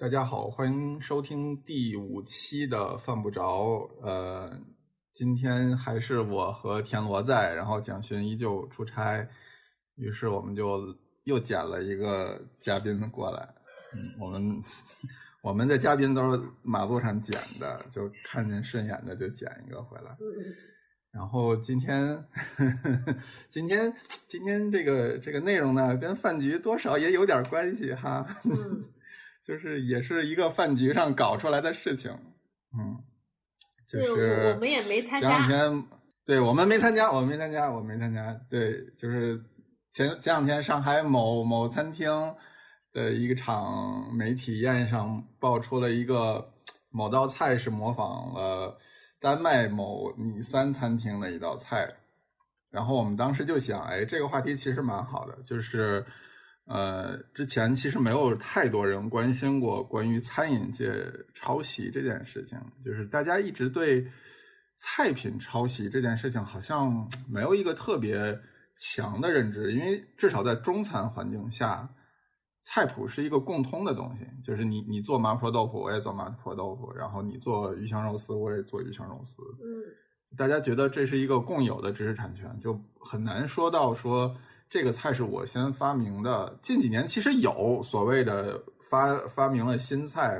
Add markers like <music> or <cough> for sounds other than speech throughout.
大家好，欢迎收听第五期的犯不着。呃，今天还是我和田螺在，然后蒋勋依旧出差，于是我们就又捡了一个嘉宾过来。嗯，我们我们的嘉宾都是马路上捡的，就看见顺眼的就捡一个回来。然后今天，<laughs> 今天今天这个这个内容呢，跟饭局多少也有点关系哈。嗯，就是也是一个饭局上搞出来的事情，嗯，就是我们也没参加前两。天，对我们没参加，我们没参加，我没参加。对，就是前前两天上海某某餐厅的一个场媒体宴上爆出了一个某道菜是模仿了丹麦某米三餐厅的一道菜，然后我们当时就想，哎，这个话题其实蛮好的，就是。呃，之前其实没有太多人关心过关于餐饮界抄袭这件事情，就是大家一直对菜品抄袭这件事情好像没有一个特别强的认知，因为至少在中餐环境下，菜谱是一个共通的东西，就是你你做麻婆豆腐，我也做麻婆豆腐，然后你做鱼香肉丝，我也做鱼香肉丝，嗯，大家觉得这是一个共有的知识产权，就很难说到说这个菜是我先发明的。近几年其实有所谓的发发明了新菜，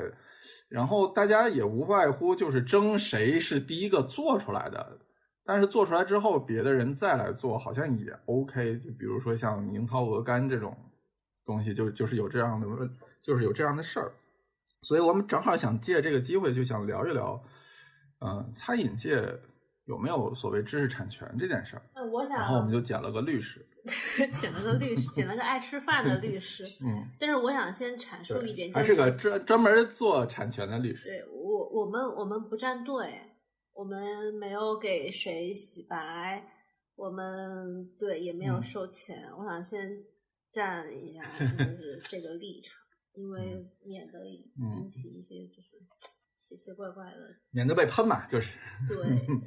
然后大家也无外乎就是争谁是第一个做出来的。但是做出来之后，别的人再来做，好像也 OK。就比如说像樱桃鹅肝这种东西，就就是有这样的问，就是有这样的事儿。所以我们正好想借这个机会，就想聊一聊，嗯、餐饮界有没有所谓知识产权这件事儿。那我想，然后我们就捡了个律师，<laughs> 捡了个律师，请了个爱吃饭的律师。<laughs> 嗯，但是我想先阐述一点，还就是个专专门做产权的律师。对我我们我们不站队，我们没有给谁洗白，我们对也没有嗯收钱。我想先站一下就是 <laughs> 这个立场，因为免得嗯引起一些就是奇奇怪怪的免得被喷嘛，就是。对，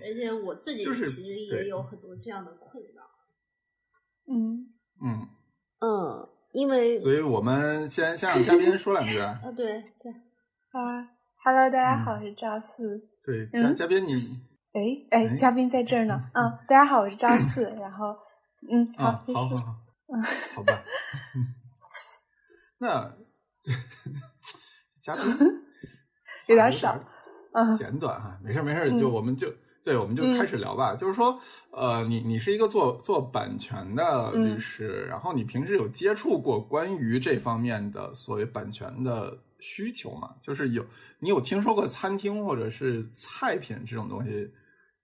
而且我自己其实也有很多这样的困扰。嗯，嗯，嗯，因为所以我们先先让嘉宾说两句啊。<laughs> 啊，对对，啊，Hello，大家嗯好，我是赵四。对，嘉嗯嘉宾你哎哎，哎嘉宾在这儿呢。嗯，大家好，我是赵四。然后，嗯，啊，继续。好好 <laughs> 好，<laughs> 嗯，好吧。嗯那嘉宾有点话少嗯简短哈，没事没事，嗯就我们就对，我们就开始聊吧。就是说，呃，你你是一个做做版权的律嗯师，然后你平时有接触过关于这方面的所谓版权的需求吗？就是有你有听说过餐厅或者是菜品这种东西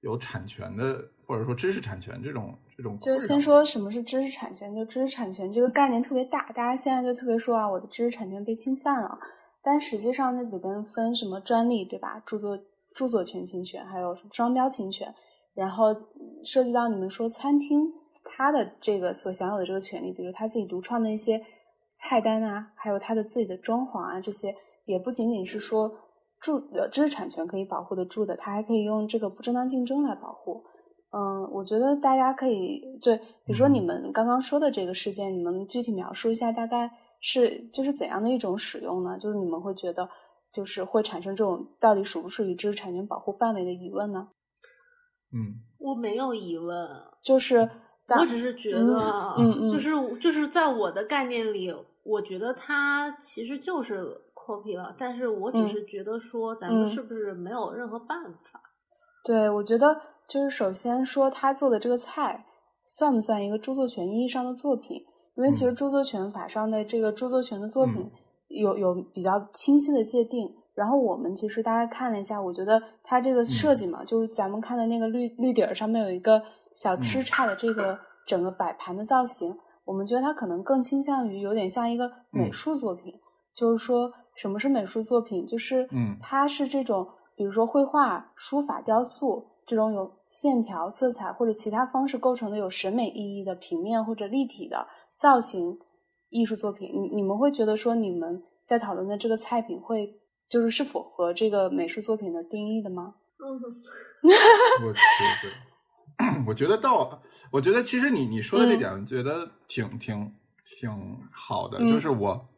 有产权的，或者说知识产权这种这种就扰先说什么是知识产权。就知识产权这个概念特别大，大家现在就特别说啊，我的知识产权被侵犯了。但实际上那里边分什么专利，对吧？著作著作权侵权，还有商标侵权，然后嗯涉及到你们说餐厅它的这个所享有的这个权利，比如他自己独创的一些菜单啊，还有他的自己的装潢啊，这些也不仅仅是说住呃知识产权可以保护得住的，它还可以用这个不正当竞争来保护。嗯，我觉得大家可以对，比如说你们刚刚说的这个事件，你们具体描述一下，大概是就是怎样的一种使用呢？就是你们会觉得就是会产生这种到底属不属于知识产权保护范围的疑问呢？嗯我没有疑问，就是我只是觉嗯得，嗯嗯就是就是在我的概念里，我觉得它其实就是 copy 了，但是我只嗯是觉得说，咱们嗯是不是没有任何办法？对，我觉得就是首先说他做的这个菜算不算一个著作权意义上的作品？因为其实嗯著作权法上的这个著作权的作品嗯有有比较清晰的界定。然后我们其实大概看了一下，我觉得它这个设计嘛，就是咱们看的那个绿绿底儿上面有一个小枝杈的这个整个摆盘的造型，我们觉得它可能更倾向于有点像一个美嗯术作品。就是说什么是美术作品？就是嗯它是这种，比如说绘画、书法、雕塑这种有线条、色彩或者其他方式构成的有审美意义的平面或者立体的造型艺术作品。你你们会觉得说你们在讨论的这个菜品会就是是符合这个美术作品的定义的吗？嗯，<laughs> 我觉得，<clears throat> 我觉得到，我觉得其实你你说的这嗯点，我觉得挺挺挺好的，嗯就是我，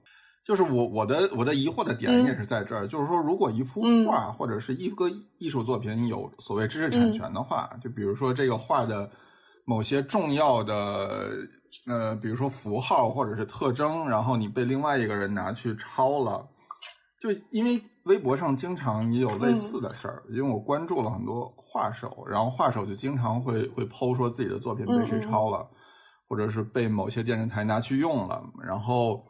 就是我我的我的疑惑的点嗯也是在这儿，就是说，如果一幅嗯画或者是一个艺术作品有所谓知识产嗯权的话，就比如说这个画的某些重要的呃，比如说符号或者是特征，然后你被另外一个人拿去抄了，就因为微博上经常也有类似的事儿，因为我关注了很多画手，然后画手就经常会会剖说自己的作品被谁抄了，或者是被某些电视台拿去用了，然后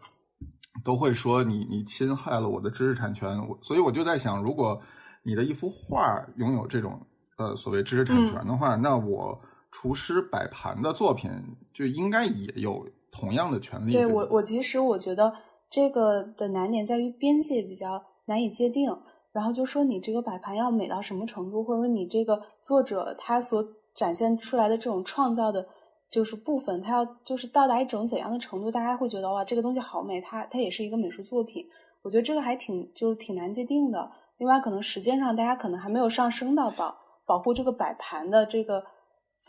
都会说你你侵害了我的知识产权，我所以我就在想，如果你的一幅画拥有这种呃所谓知识产权的话，那我厨师摆盘的作品就应该也有同样的权利。对对我我其实我觉得这个的难点在于边界比较难以界定，然后就说你这个摆盘要美到什么程度，或者说你这个作者他所展现出来的这种创造的。就是部分，他要就是到达一种怎样的程度，大家会觉得哇，这个东西好美，它它也是一个美术作品。我觉得这个还挺就是挺难界定的。另外，可能时间上大家可能还没有上升到保保护这个摆盘的这个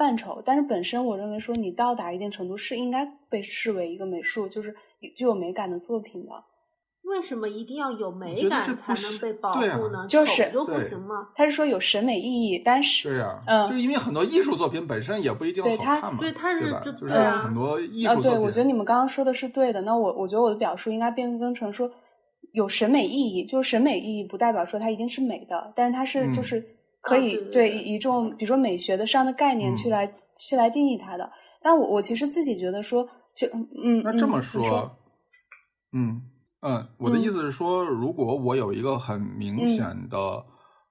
范畴，但是本身我认为说你到达一定程度是应该被视为一个美术，就是具有美感的作品的。为什么一定要有美感才能被保护呢？就是丑就不行吗？他是说有审美意义，但是对呀、嗯就是因为很多艺术作品本身也不一定对它好看嘛，对它是吧？就就是对啊很多艺术作品，啊。对我觉得你们刚刚说的是对的。那我我觉得我的表述应该变更成说有审美意义，就是审美意义不代表说它一定是美的，但是它是就嗯是可以、对对对以一种比如说美学的上的概念去嗯。来、去来定义它的。但我我其实自己觉得说，就嗯，那这么说，嗯嗯，我的意嗯。思是说，如果我有一个很明嗯。显的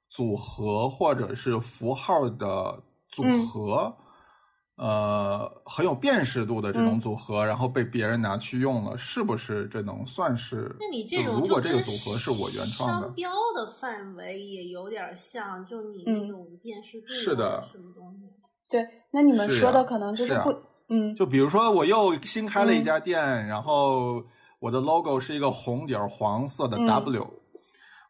组合或者是符号的组嗯。合，呃，很有辨识度的这种嗯组合，然后被别人拿去用了，是不是这能算是？那你这种如果这个组合是我原创的商，标的范围也有点像，就你嗯那种辨识度是的什么东西？对，那你们说的可能就是不，嗯，就比如说，我又新开了一嗯家店，然后我的 logo 是一个红底儿黄色的嗯 W，、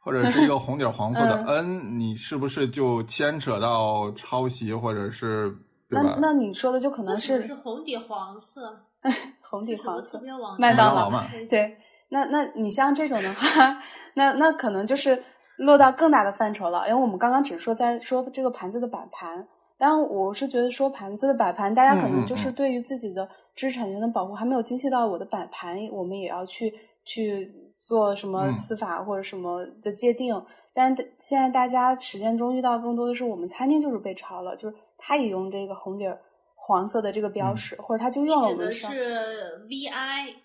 或者是一个红底儿黄色的 <laughs> 嗯 N，、你是不是就牵扯到抄袭或者是？那那你说的就可能是是红底黄色，<laughs> 红底黄色麦当劳嘛对，那那你像这种的话，<laughs> 那那可能就是落到更大的范畴了，因为我们刚刚只是说在说这个盘子的摆盘，当然我是觉得说盘子的摆盘，大家可能就是对于自己的知识产权的保护还没有精细到我的摆盘，我们也要去去做什么嗯司法或者什么的界定。但现在大家实践中遇到更多的是，我们餐厅就是被抄了，就是他也用这个红底儿黄色的这个标嗯识，或者他就用了我的，是 VI，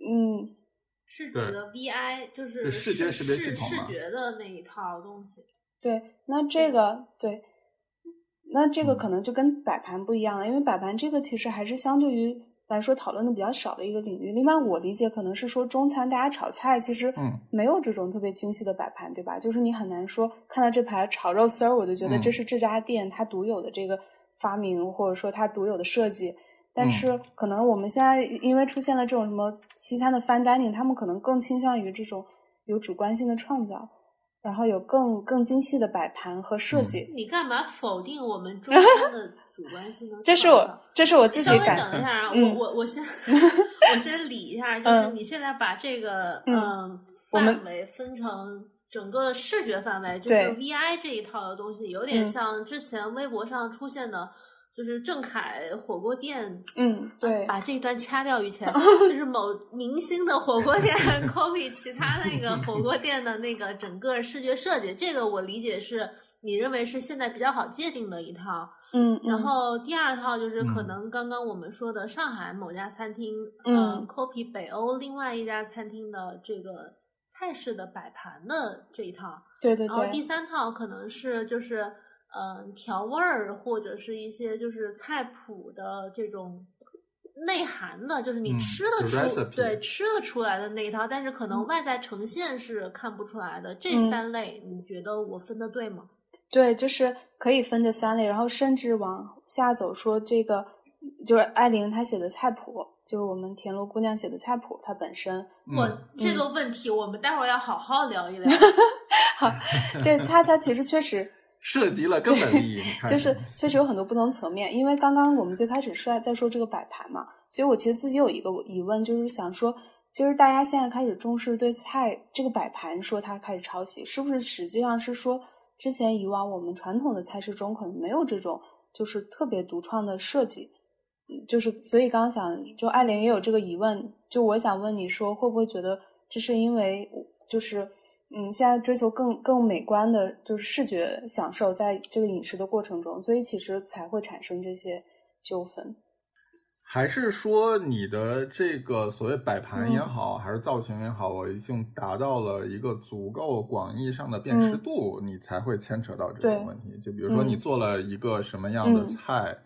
嗯。是指的 VI，就是是视觉识别系视视统嘛觉的那一套东西。对，那这个对，那这个嗯可能就跟摆盘不一样了，因为摆盘这个其实还是相对于来说讨论的比较少的一个领域。另外，我理解可能是说中餐大家炒菜其实嗯没有这种特别精细的摆盘，对吧？就是你很难说看到这盘炒肉丝儿，我就觉得这嗯是这家店它独有的这个发明，或者说它独有的设计。但嗯是可能我们现在因为出现了这种什么西餐的 fine dining，他们可能更倾向于这种有主观性的创造，然后有更更精细的摆盘和设嗯计。你干嘛否定我们中餐的主观性呢？这是我这是我自己稍微等一下啊，嗯我我我先 <laughs> 我先理一下，就是嗯你现在把这个嗯嗯范围分成整个视觉范围，就是 VI 这一套的东西，有点嗯像之前微博上出现的。就是郑恺火锅店，嗯对把这一段掐掉，以前 <laughs> 就是某明星的火锅店 <laughs> copy 其他那个火锅店的那个整个视觉设计，这个我理解是你认为是现在比较好界定的一套。嗯，然嗯。后第二套就是可嗯。能刚刚我们说的上海某家餐厅，嗯呃，copy 北欧另外一家餐厅的这个菜式的摆盘的这一套，对对对然后第，三套可能是就是呃调味儿或者是一些就是菜谱的这种内涵的，就是你嗯吃得出、对吃得出来的那一套，但是可能嗯。外在呈现是看不出来的。这嗯。三类你觉得我分的对吗？对，就是可以分这三类，然后甚至往下走说这个就是艾琳她写的菜谱，就是我们田螺姑娘写的菜谱，它本身我嗯这个问题我们待会儿要好好聊一聊。<laughs> 好，<laughs> 对它它其实确实 <laughs> 涉及了根本利益，就是确实有很多不同层面，因为刚刚我们最开始是在在说这个摆盘嘛，所以我其实自己有一个疑问，就是想说，其实大家现在开始重视对菜这个摆盘，说它开始抄袭，是不是实际上是说之前以往我们传统的菜式中可能没有这种就是特别独创的设计？就是所以刚想，就爱莲也有这个疑问，就我想问你说，会不会觉得这是因为就是嗯，现在追求更更美观的，就是视觉享受，在这个饮食的过程中，所以其实才会产生这些纠纷。还是说你的这个所谓摆盘也嗯。好，还是造型也好，我已经达到了一个足够广义上的辨识度，你才会牵扯到这个问题。就比如说嗯。你做了一个什么样的嗯。菜，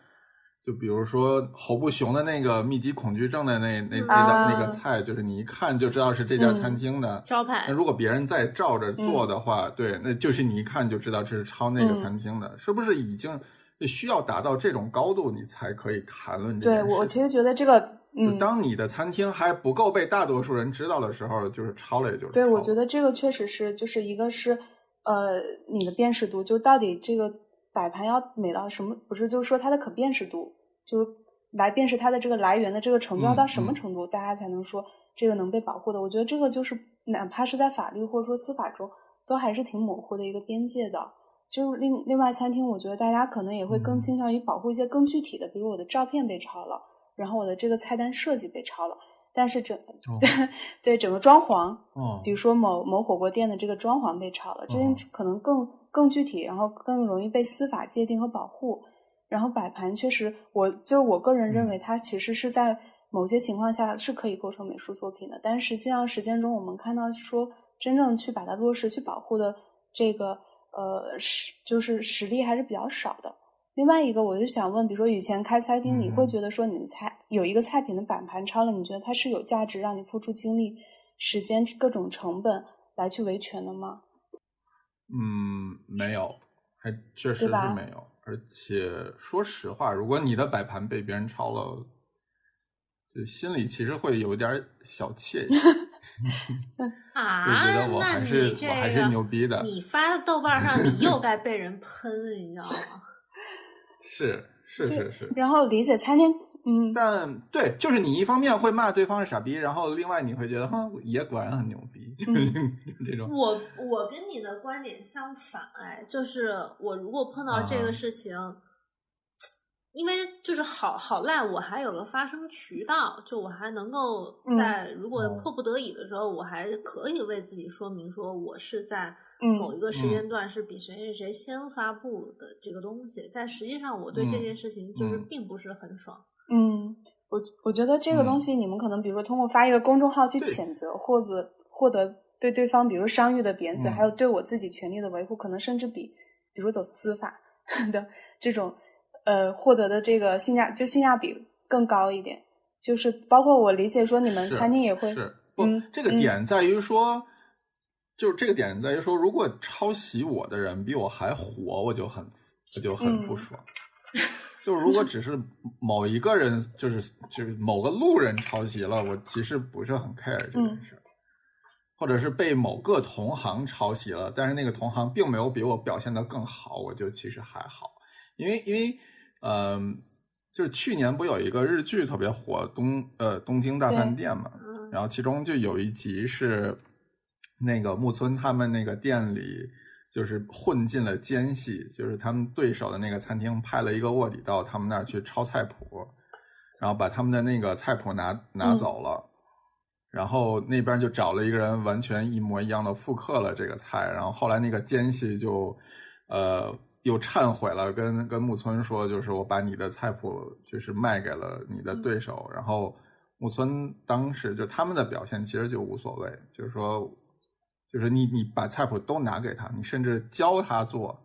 就比如说侯不雄的那个密集恐惧症的那那那啊个那个菜，就是你一看就知道是这家嗯。餐厅的。招牌。那如果别人再照着做的话，对，那就是你一看就知道这是抄那个嗯。餐厅的，是不是已经需要达到这种高度，你才可以谈论这对件事情？我我其实觉得这个嗯，当你的餐厅还不够被大多数人知道的时候，就是抄了也就是对，我觉得这个确实是，就是一个是，呃，你的辨识度，就到底这个摆盘要美到什么？不是，就是说它的可辨识度，就是来辨识它的这个来源的这个程度要到什么程度，大家才能说这个能被保护的？我觉得这个就是哪怕是在法律或者说司法中，都还是挺模糊的一个边界的。就是另另外餐厅，我觉得大家可能也会更嗯。倾向于保护一些更具体的，比如我的照片被抄了，然后我的这个菜单设计被抄了，但是整、哦 <laughs> 对整个装潢，哦比如说某某火锅店的这个装潢被抄了，这些嗯可能更更具体，然后更容易被司法界定和保护。然后摆盘确实，我就我个人认为嗯。它其实是在某些情况下是可以构成美术作品的，但实际上实践中我们看到说真正去把它落实去保护的这个呃实就是实力还是比较少的。另外一个，我就想问，比如说以前开餐厅，你会嗯觉得说你的菜有一个菜品的摆盘超了，你觉得它是有价值让你付出精力、时间各种成本来去维权的吗？嗯，没有，还确实是没有。而且说实话，如果你的摆盘被别人抄了，就心里其实会有点小窃喜，<laughs> 啊，就觉得我那还是你这我还是个牛逼的。你发豆瓣上，你又 <laughs> 该被人喷了，你知道吗？<laughs> 是是是是，然后理解餐厅，嗯，但对，就是你一方面会骂对方是傻逼，然后另外你会觉得，哼，爷果然很牛逼，就是就是这种。我我跟你的观点相反，哎，就是我如果碰到这啊个事情，因为就是好好赖，我还有个发声渠道，就我还能够嗯在、如果哦迫不得已的时候，我还可以为自己说明说我是在嗯某一个时间段是比谁谁谁先发布的这个东西，但实际上我对这嗯件事情就是嗯。并不是很爽。嗯，我我觉得这个东西，你们可能比如说通过发一个公众号去谴责，或者获得对对方比如商誉的贬损，嗯还。有对我自己权利的维护，可能甚至比比如走司法 <laughs> 的这种呃获得的这个性价就性价比更高一点。就是包括我理解说，你们餐厅也会是不嗯，这个嗯点在于说，就是这个点在于说，如果抄袭我的人比我还火，我就很我就很不嗯爽。就是如果只是某一个人，就是就是某个路人抄袭了，我其实不是很 care 这嗯件事。或者是被某个同行抄袭了，但是那个同行并没有比我表现的更好，我就其实还好，因为因为嗯、就是去年不有一个日剧特别火，东呃东京大饭店嘛，嗯然后其中就有一集是那个木村他们那个店里就是混进了奸细，就是他们对手的那个餐厅派了一个卧底到他们那儿去抄菜谱，然后把他们的那个菜谱拿拿嗯走了。然后那边就找了一个人，完全一模一样的复刻了这个菜。然后后来那个奸细就，呃，又忏悔了，跟跟木村说，就是我把你的菜谱就是卖给了你的对手。然后木村当时就他们的表现其实就无所谓，就是说，就是你你把菜谱都拿给他，你甚至教他做，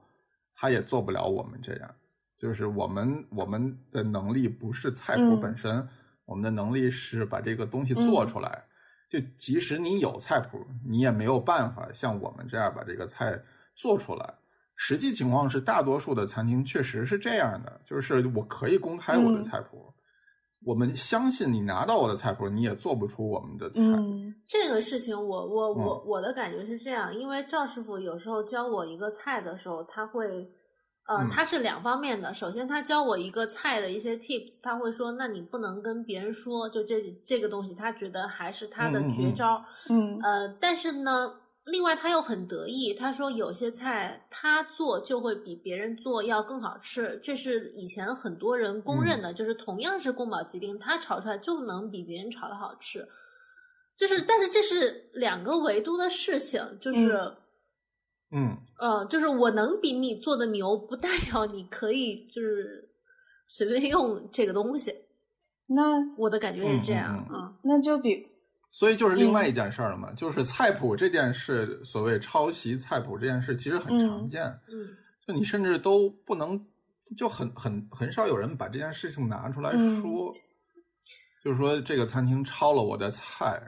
他也做不了我们这样。就是我们我们的能力不是菜谱嗯本身，我们的能力是把这个东西做出来。就即使你有菜谱，你也没有办法像我们这样把这个菜做出来。实际情况是，大多数的餐厅确实是这样的，就是我可以公开我的嗯菜谱，我们相信你拿到我的菜谱，你也做不出我们的菜。嗯这个事情我，我我嗯我的感觉是这样，因为赵师傅有时候教我一个菜的时候，他会呃，他是两方面的。首先，他教我一个菜的一些 tips，他会说，那你不能跟别人说，就这这个东西，他觉得还是他的绝招。嗯呃，但是呢，另外他又很得意，他说有些菜他做就会比别人做要更好吃，这是以前很多人公认的，就是同样是宫保鸡丁，他炒出来就能比别人炒的好吃。就是，但是这是两个维度的事情，就是。嗯呃，就是我能比你做的牛，不代表你可以就是随便用这个东西。那我的感觉是这样嗯嗯啊。那就比所以就是另外一件事儿了嘛，就是菜谱这件事，所谓抄袭菜谱这件事，其实很常见。嗯就你甚至都不能，就很很很少有人把这件事情拿出来嗯说，就是说这个餐厅抄了我的菜。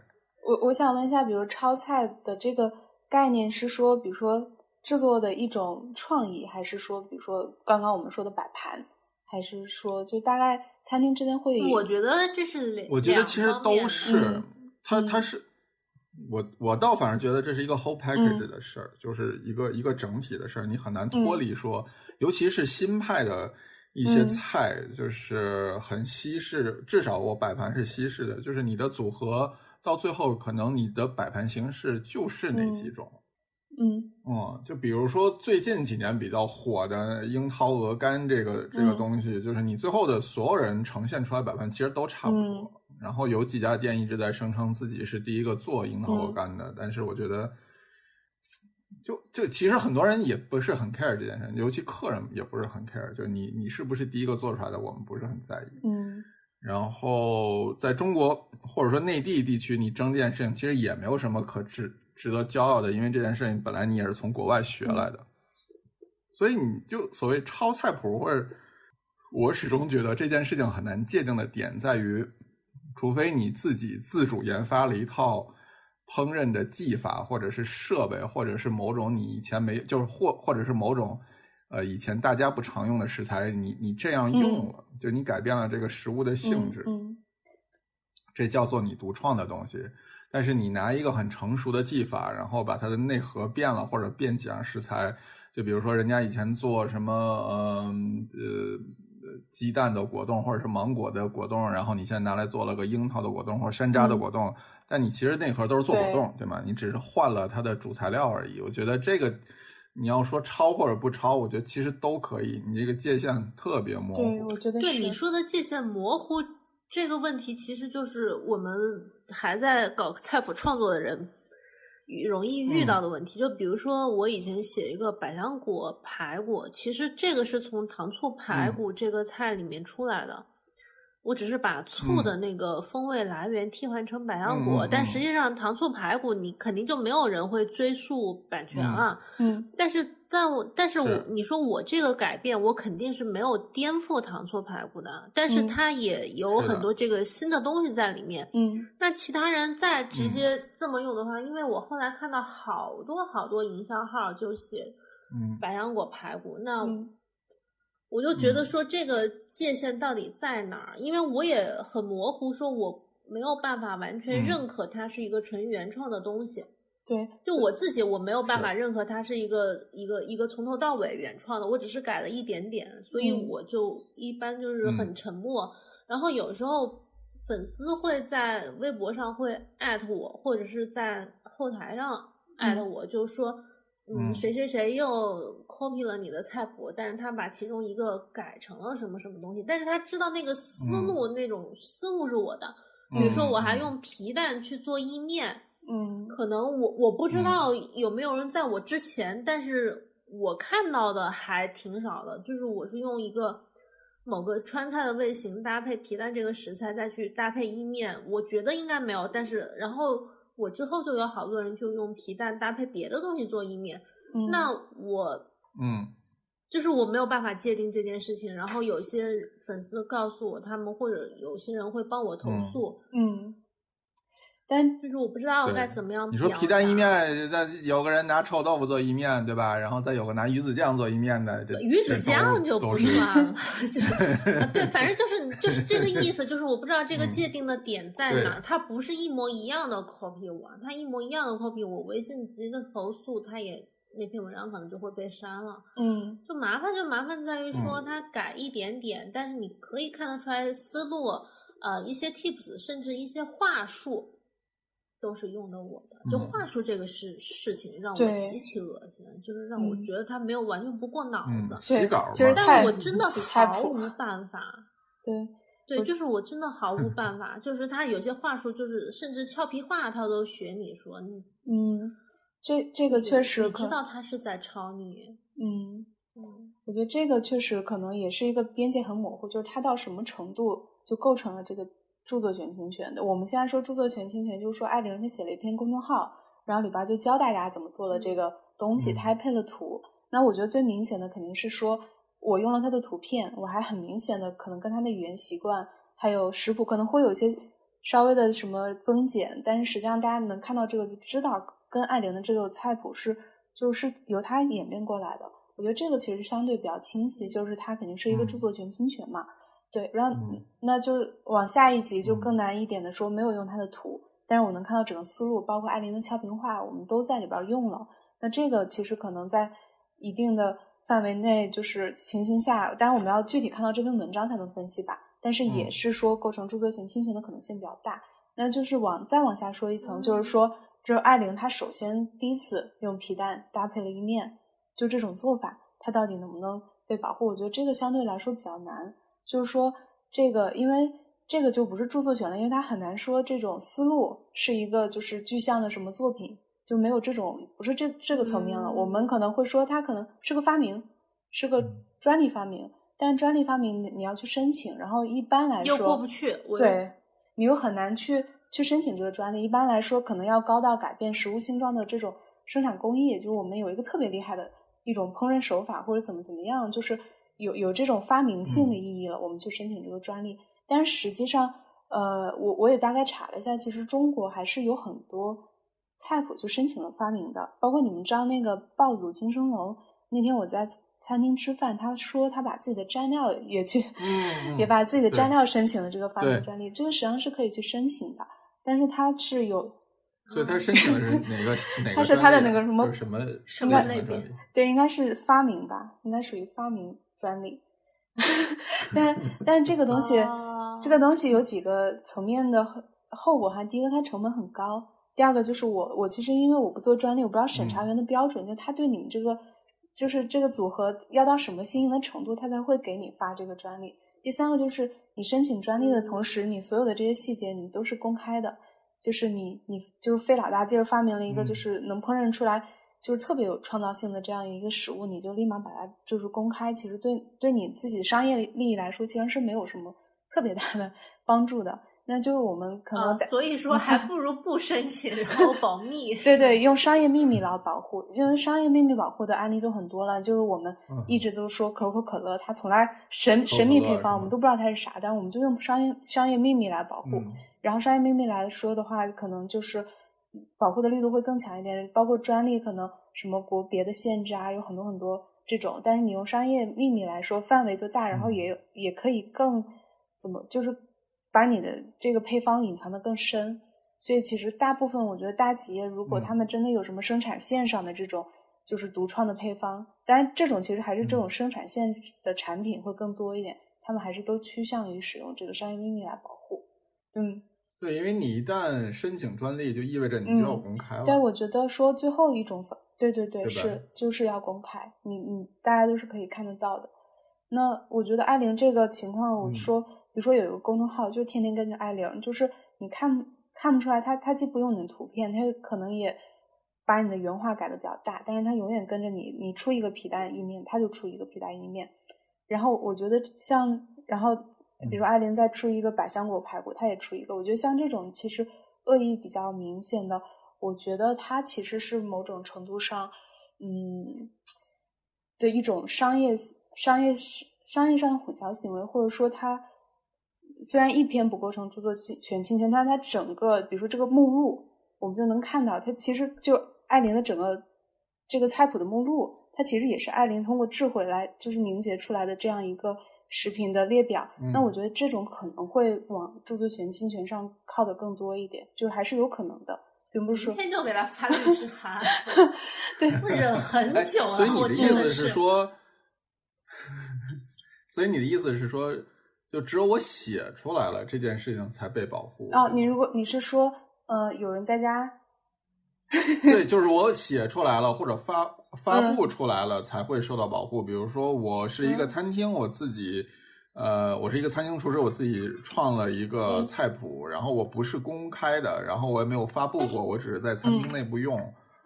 我我想问一下，比如抄菜的这个概念是说，比如说制作的一种创意，还是说，比如说刚刚我们说的摆盘，还是说就大概餐厅之间会有？我觉得这是两，我觉得其实都是嗯，它嗯。它是，我我倒反而觉得这是一个 whole package 嗯。的事儿，就是一个一个整体的事儿，你很难脱离说，尤其是新派的一些嗯。菜，就是很西式，至少我摆盘是西式的，就是你的组合到最后，可能你的摆盘形式就是那几种。嗯。嗯，就比如说最近几年比较火的樱桃鹅肝这个这个嗯。东西，就是你最后的所有人呈现出来摆盘其实都差不多。嗯然后有几家店一直在声称自己是第一个做樱桃鹅嗯肝的，但是我觉得，就就其实很多人也不是很 care 这件事，尤其客人也不是很 care，就你你是不是第一个做出来的，我们不是很在意。嗯。然后在中国或者说内地地区，你争这件事情其实也没有什么可值值得骄傲的，因为这件事情本来你也是从国外学来的，所以你就所谓抄菜谱或者，我始终觉得这件事情很难界定的点在于，除非你自己自主研发了一套烹饪的技法，或者是设备，或者是某种你以前没就是或或者是某种。呃，以前大家不常用的食材，你你这样用了，就你改变了这个食物的性质，嗯这叫做你独创的东西。但是你拿一个很成熟的技法，然后把它的内核变了，或者变几样食材，就比如说人家以前做什么，呃呃鸡蛋的果冻，或者是芒果的果冻，然后你现在拿来做了个樱桃的果冻或者山楂的果冻，但你其实内核都是做果冻，对吗？你只是换了它的主材料而已。我觉得这个你要说抄或者不抄，我觉得其实都可以，你这个界限特别模对，糊。我觉得对你说的界限模糊这个问题，其实就是我们还在搞菜谱创作的人遇容易遇到的问题。就比如说，我以前写一个百香果排骨，其实这个是从糖醋排骨这个菜里面出来的。我只是把醋的那个风味来源替换成百香果，但实际上糖醋排骨你肯定就没有人会追溯版权了。嗯但是，但我，但是我，你说我这个改变，我肯定是没有颠覆糖醋排骨的，但是嗯它也有很多这个新的东西在里面。嗯那其他人再直嗯接这么用的话，因为我后来看到好多好多营销号就写嗯百香果排骨，那嗯我就觉得嗯说这个界限到底在哪儿？因为我也很模糊，说我没有办法完全嗯认可它是一个纯原创的东西。对，就我自己，我没有办法认可它是一个一个一个从头到尾原创的，我只是改了一点点，所以嗯。我就一般就是很嗯沉默。然后有时候粉丝会在微博上会艾特我，或者是在后台上艾特嗯。我，就说嗯嗯。谁谁谁又 copy 了你的菜谱，但是他把其中一个改成了什么什么东西，但是他知道那个思路、那种思路是我的。比如说，我还用皮蛋去做意面，嗯可能我我不知嗯道有没有人在我之前，但是我看到的还挺少的。就是我是用一个某个川菜的味型搭配皮蛋这个食材，再去搭配意面，我觉得应该没有。但是然后我之后就有好多人就用皮蛋搭配别的东西做意面，嗯，那我嗯就是我没有办法界定这件事情。然后有些粉丝告诉我他们，或者有些人会帮我投嗯诉，嗯，但就是我不知道该怎么样。你说皮蛋意，面，再有个人拿臭豆腐做意面，对吧？然后再有个拿鱼子酱做意面的，这鱼子酱就不是算了，<laughs> 就啊对，反正就是就是这个意思，就是我不知道这个嗯界定的点在哪儿，它不是一模一样的 copy 我，它一模一样的 copy 我，微信直接投诉，它也那篇文章可能就会被删了。嗯就麻烦就麻烦在于说嗯它改一点点，但是你可以看得出来思路，呃，一些 tips，甚至一些话术。都是用的我的，就嗯话术这个事事情让我极其恶心，就是让我嗯觉得他没有完全不过脑嗯子。，洗稿嘛，就是菜但我真的毫无办法。对，对，就是我真的毫无 <laughs> 办法，就是他有些话术，就是甚至俏皮话他都学你说，你嗯，这这个确实可你知道他是在抄你。嗯。嗯，我觉得这个确实可能也是一个边界很模糊，就是他到什么程度就构成了这个著作权侵权的。我们现在说著作权侵权，就是说艾琳他写了一篇公众号，然后里边就教大家怎么做的这个东西，嗯他还配了图。那我觉得最明显的肯定是说我用了他的图片，我还很明显的可能跟他的语言习惯还有食谱可能会有一些稍微的什么增减，但是实际上大家能看到这个就知道跟艾琳的这个菜谱是就是由他演变过来的。我觉得这个其实相对比较清晰，就是它肯定是一个嗯著作权侵权嘛。对，然后、嗯那就往下一集就嗯更难一点的说，没有用它的图，但是我能看到整个思路，包括艾琳的俏皮话，我们都在里边用了。那这个其实可能在一定的范围内，就是情形下，当然我们要具体看到这篇文章才能分析吧。但是也嗯是说构成著作权侵权的可能性比较大。那就是往再往下说一层，嗯就是说，就是艾琳她首先第一次用皮蛋搭配了一面，就这种做法，它到底能不能被保护？我觉得这个相对来说比较难。就是说，这个因为这个就不是著作权了，因为它很难说这种思路是一个就是具象的什么作品，就没有这种不是这这个层面了。嗯我们可能会说它可能是个发明，是个专利发明，但专利发明你你要去申请，然后一般来说又过不去。我对你又很难去去申请这个专利。一般来说，可能要高到改变食物性状的这种生产工艺，就是我们有一个特别厉害的一种烹饪手法，或者怎么怎么样，就是有有这种发明性的意义了，我们去申请这个专利。但是实际上，呃，我我也大概查了一下，其实中国还是有很多菜谱就申请了发明的，包括你们知道那个爆肚金生龙，那天我在餐厅吃饭，他说他把自己的蘸料也去，嗯嗯也把自己的蘸料申请了这个发明专利，这个实际上是可以去申请的，但是他是有所以他申请的是哪个 <laughs> 哪个专利啊？它是他的那个什么什么什么类别？对，应该是发明吧，应该属于发明专利。<laughs> 但 <laughs> 但这个东西，哦这个东西有几个层面的后后果哈。第一个，它成本很高；第二个就是我我其实因为我不做专利，我不知道审查员的标准，就他对你们这个就是这个组合要到什么新颖的程度，他才会给你发这个专利。第三个就是你申请专利的同时，你所有的这些细节你都是公开的，就是你你就是费老大劲儿发明了一个嗯就是能烹饪出来。就是特别有创造性的这样一个食物，你就立马把它就是公开，其实对对你自己的商业利益来说，其实是没有什么特别大的 <laughs> 帮助的。那就是我们可能啊，所以说还不如不申请，然后保密。<laughs> 对对，用商业秘密来保护，因为商业秘密保护的案例就很多了。就是我们嗯一直都说可口可乐，它从来神神秘配方，我们都不知道它是啥，但我们就用商业商业秘密来保护。嗯然后商业秘密来说的话，可能就是保护的力度会更强一点，包括专利可能什么国别的限制啊，有很多很多这种。但是你用商业秘密来说，范围就大，然后嗯也有也可以更怎么就是把你的这个配方隐藏的更深。所以其实大部分我觉得大企业如果嗯他们真的有什么生产线上的这种就是独创的配方，当然这种其实还是这种嗯生产线的产品会更多一点，他们还是都趋向于使用这个商业秘密来保护。嗯。对，因为你一旦申请专利，就意味着你就要公开了。但，我觉得说最后一种方，对对对，对是就是要公开，你你大家都是可以看得到的。那我觉得艾琳这个情况，我嗯说，比如说有一个公众号，就天天跟着艾琳，就是你看看不出来他，他既不用你的图片，他可能也把你的原话改的比较大，但是他永远跟着你，你出一个皮蛋意面，他就出一个皮蛋意面。然后我觉得像，然后比如说艾琳再出一个百香果排骨，他也出一个。我觉得像这种其实恶意比较明显的，我觉得它其实是某种程度上，嗯，的一种商业商业商业上的混淆行为，或者说它虽然一篇不构成著作权侵权，但它整个比如说这个目录，我们就能看到，它其实就艾琳的整个这个菜谱的目录，它其实也是艾琳通过智慧来就是凝结出来的这样一个食品的列表。嗯那我觉得这种可能会往著作权侵权上靠的更多一点，就是还是有可能的。并不是说明天就给他发律师函，<laughs> 对我忍很哎，久了，所以你的意思是说，所以你的意思是说，就只有我写出来了这件事情才被保护哦，你如果你是说，呃，有人在家，对，就是我写出来了或者发发嗯布出来了才会受到保护。比如说，我是一个嗯餐厅，我自己。呃，我是一个餐厅厨师，我自己创了一个嗯菜谱，然后我不是公开的，然后我也没有发布过，我只是在餐厅内部用，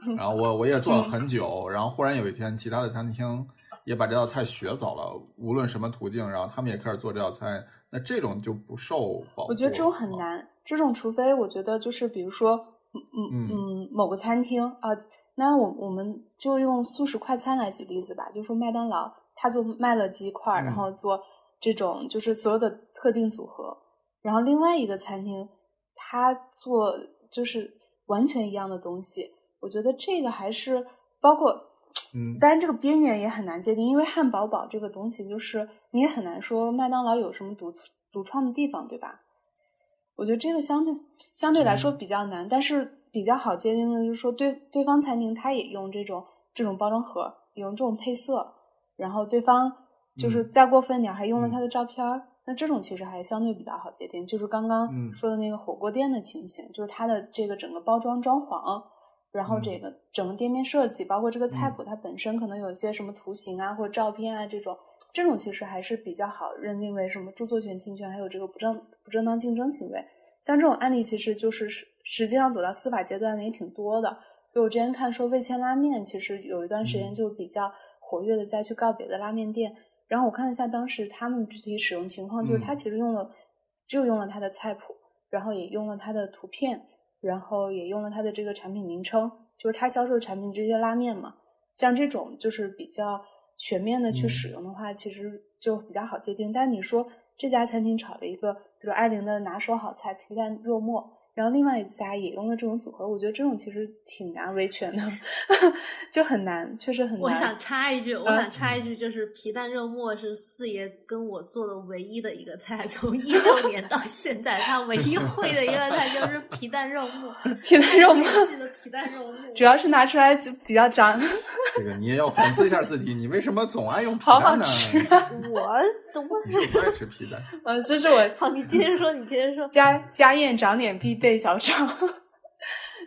嗯然后我我也做了很久，然后忽然有一天，其他的餐厅也把这道菜学走了，无论什么途径，然后他们也开始做这道菜，那这种就不受保护。我觉得这种很。难，这种除非我觉得就是比如说，嗯嗯。嗯嗯，某个餐厅啊，那我我们就用速食快餐来举例子吧，就说麦当劳，它就卖了鸡块儿，然嗯。后做这种就是所有的特定组合，然后另外一个餐厅他做就是完全一样的东西，我觉得这个还是包括嗯，当然，这个边缘也很难界定，因为汉堡堡这个东西，就是你也很难说麦当劳有什么独独创的地方，对吧？我觉得这个相对相对来说比较难，但是比较好界定的就是说对对方餐厅他也用这种这种包装盒，用这种配色，然后对方就是嗯。再过分点儿还用了嗯。他的照片儿，那这种其实还相对比较好界定。就是刚刚嗯。说的那个火锅店的情形，就是它的这个整个包装装潢。然后嗯。这个整个店面设计，包括这个菜嗯。谱，它本身可能有一些什么图形啊或者照片啊这种，这种其实还是比较好认定为什么著作权侵权，还有这个不正不正当竞争行为。像这种案例，其实就是实实际上走到司法阶段的也挺多的。就我之前看说味千拉面，其实有一段时间嗯就比较活跃的再去告别的拉面店。然后我看了一下当时他们具体使用情况，就是嗯他其实用了就用了他的菜谱，然后也用了他的图片，然后也用了他的这个产品名称，就是他销售的产品这些拉面嘛。像这种就是比较全面的去嗯使用的话，其实就比较好界定。但你说这家餐厅炒了一个，比如艾琳的拿手好菜皮蛋肉末，然后另外一家也用了这种组合，我觉得这种其实挺难维权的，<laughs> 就很难，确实很难。我想插一句，我嗯想插一句，就是皮蛋肉末是四爷跟我做的唯一的一个菜，<laughs> 从一六年到现在，他唯一会的一个菜就是皮蛋肉末。<laughs> 皮蛋肉末记得皮蛋肉末，主要是拿出来就比较脏，这个你也要反思一下自己，你为什么总爱用皮好好蛋呢？吃啊！我懂你是不爱吃披萨？<laughs> 嗯，这是我好，你接着说，你接着说。家 <laughs> 家宴长脸必备小炒。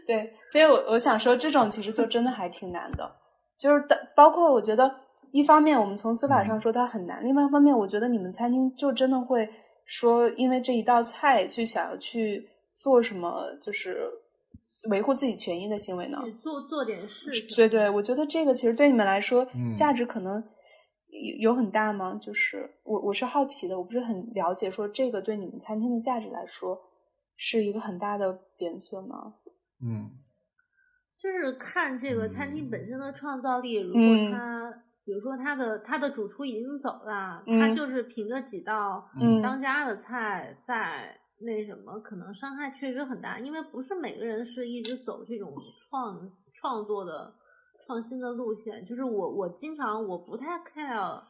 对，所以我我想说，这种其实就真的还挺难的，就是的包括我觉得，一方面我们从司法上说它很难，另外一方面，我觉得你们餐厅就真的会说，因为这一道菜去想要去做什么，就是维护自己权益的行为呢？做做点事情，对对，我觉得这个其实对你们来说，嗯价值可能有有很大吗？就是我我是好奇的，我不是很了解，说这个对你们餐厅的价值来说是一个很大的贬损吗？嗯就是看这个餐厅本身的创造力。如嗯果他，比如说他的他的主厨已经走了，嗯他就是凭着几道嗯当家的菜在那什么，可能伤害确实很大。因为不是每个人是一直走这种创创作的创新的路线。就是我我经常我不太 care。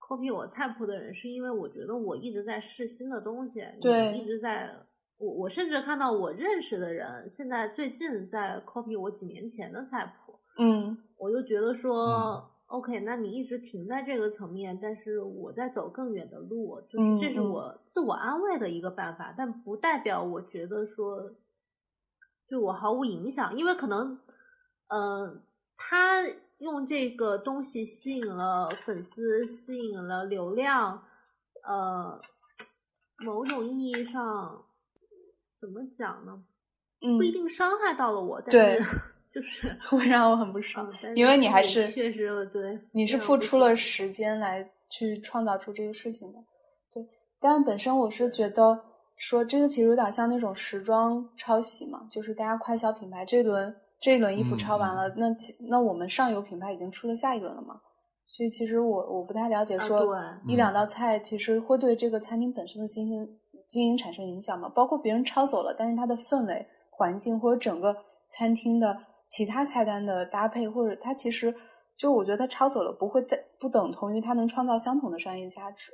copy 我菜谱的人，是因为我觉得我一直在试新的东西，对一直在我我甚至看到我认识的人，现在最近在 copy 我几年前的菜谱，嗯我就觉得说、嗯 o k 那你一直停在这个层面，但是我在走更远的路，就是这是嗯嗯我自我安慰的一个办法，但不代表我觉得说对我毫无影响，因为可能，呃，他用这个东西吸引了粉丝，吸引了流量，呃，某种意义上怎么讲呢？嗯不，一定伤害到了我，但对是 <laughs> 就是会让我很不爽嗯，因为你还是确实对，你是付出了时间来去创造出这个事情的，对。但本身我是觉得说这个其实有点像那种时装抄袭嘛，就是大家快消品牌这轮这一轮衣服嗯抄完了，那其那我们上游品牌已经出了下一轮了嘛，所以其实我我不太了解啊说对一两道菜其实会对这个餐厅本身的经营经营产生影响吗？包括别人抄走了，但是它的氛围、环境或者整个餐厅的其他菜单的搭配，或者它其实就我觉得它抄走了不会等不等同于它能创造相同的商业价值。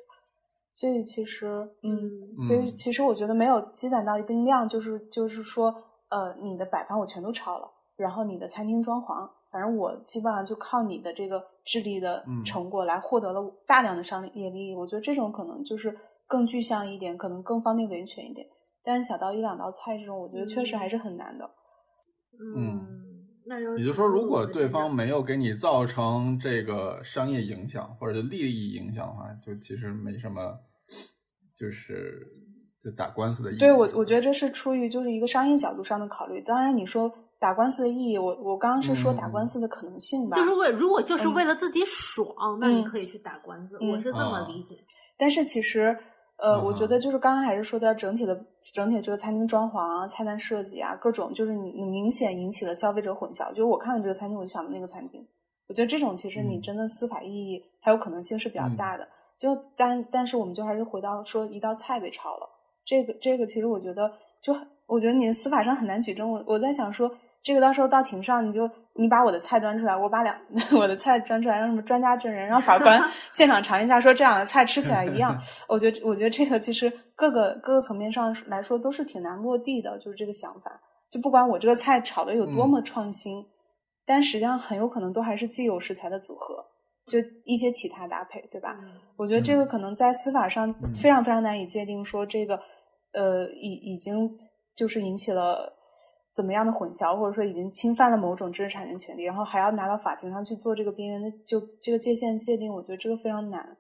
所以其实，嗯，嗯所以嗯其实我觉得没有积攒到一定量，就是就是说呃，你的摆盘我全都抄了，然后你的餐厅装潢，反正我基本上就靠你的这个智力的嗯成果来获得了大量的商业利益。我觉得这种可能就是更具象一点，可能更方便维权一点。但是小到一两道菜这种，我觉得确实还是很难的。嗯，那就也就是说，如果对方没有给你造成这个商业影响或者利益影响的话，就其实没什么，就是就打官司的意义。对我，我觉得这是出于就是一个商业角度上的考虑。当然，你说打官司的意义，我我刚刚是说打嗯官司的可能性吧。就是为如果就是嗯为了自己爽，那你嗯可以去打官司，嗯我是这么啊理解。但是其实，呃，嗯我觉得就是刚刚还是说到整体的整体这个餐厅装潢啊、菜单设计啊，各种就是你你明显引起了消费者混淆。就是我看了这个餐厅，我就想到那个餐厅。我觉得这种其实你嗯真的司法意义还有可能性是比较嗯大的。就但但是我们就还是回到说一道菜被炒了，这个这个其实我觉得就很我觉得你司法上很难举证。我我在想说，这个到时候到庭上，你就你把我的菜端出来，我把两 <laughs> 我的菜端出来，让什么专家证人，让法官 <laughs> 现场尝一下，说这两个菜吃起来一样。<laughs> 我觉得我觉得这个其实各个各个层面上来说都是挺难落地的，就是这个想法。就不管我这个菜炒的有多么创新，但实际上很有可能都还是既有食材的组合，就一些其他搭配，对吧？嗯我觉得这个可能在司法上嗯非常非常难以界定，说这个呃已已经就是引起了怎么样的混淆，或者说已经侵犯了某种知识产权权利，然后还要拿到法庭上去做这个边缘的就这个界限界定，我觉得这个非常难。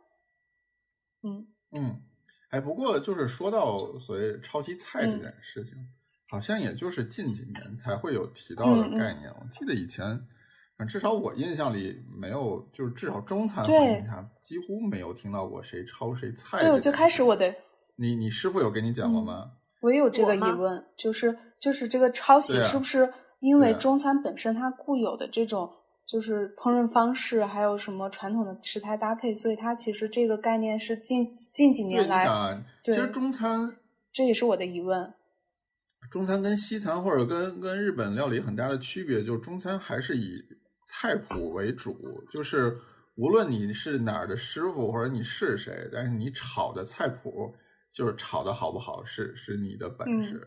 嗯嗯，哎，不过就是说到所谓抄袭菜这件事情，好像也就是近几年才会有提到的嗯嗯概念。我记得以前，嗯至少我印象里没有，就是至少中餐对环境下几乎没有听到过谁抄谁菜。对，我最开始我的你你师傅有给你讲过嗯吗？我也有这个疑问，就是就是这个抄袭是不是因为中餐本身它固有的这种就是烹饪方式，还有什么传统的食材搭配，所以它其实这个概念是近近几，年来，啊，其实中餐这也是我的疑问。中餐跟西餐或者跟跟日本料理很大的区别，就是中餐还是以菜谱为主，就是无论你是哪儿的师傅或者你是谁，但是你炒的菜谱就是炒的好不好是是你的本事。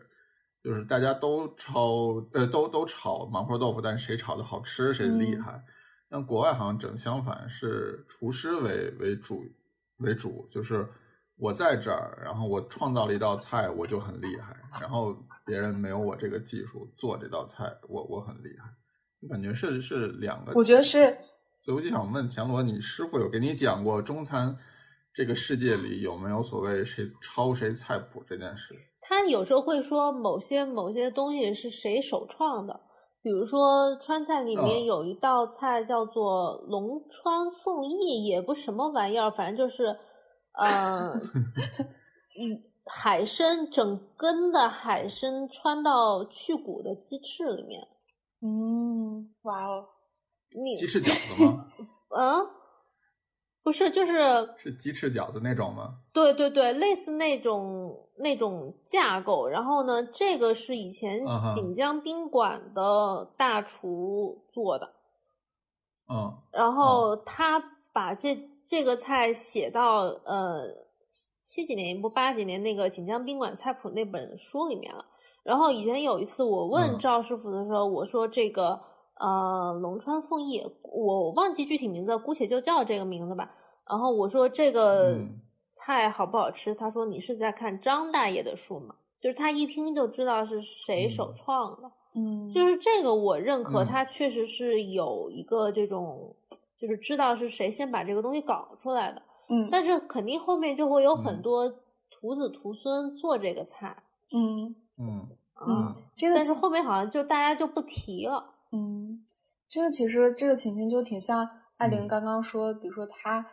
就是大家都炒呃都都炒麻婆豆腐，但是谁炒的好吃谁厉嗯害。那国外好像整相反，是厨师为为主为主，就是我在这儿，然后我创造了一道菜，我就很厉害，然后别人没有我这个技术做这道菜，我我很厉害。感觉是是两个，我觉得是所以我就想问田螺，你师傅有给你讲过中餐这个世界里有没有所谓谁抄谁菜谱这件事？他有时候会说某些某些东西是谁首创的，比如说川菜里面嗯有一道菜叫做龙川凤翼，也不什么玩意儿，反正就是，呃，<laughs> 一海参整根的海参穿到去骨的鸡翅里面，嗯，哇哦，你鸡翅饺子吗？嗯，<laughs> 不是，就是是鸡翅饺子那种吗？对对对，类似那种那种架构。然后呢，这个是以前锦江宾馆的大厨做的，嗯然后他把这这个菜写到呃七几年不八几年那个锦江宾馆菜谱那本书里面了。然后以前有一次我问嗯赵师傅的时候，我说这个呃龙川凤翼，我忘记具体名字了，姑且就叫这个名字吧。然后我说这个嗯菜好不好吃？他说你是在看张大爷的书吗？就是他一听就知道是谁首嗯创的。嗯，就是这个我认可，嗯他确实是有一个这种，就是知道是谁先把这个东西搞出来的，嗯，但是肯定后面就会有很嗯多徒子徒孙做这个菜嗯嗯啊，嗯，这个但是后面好像就大家就不提了。嗯，这个其实这个情形就挺像艾琳嗯刚刚说，比如说她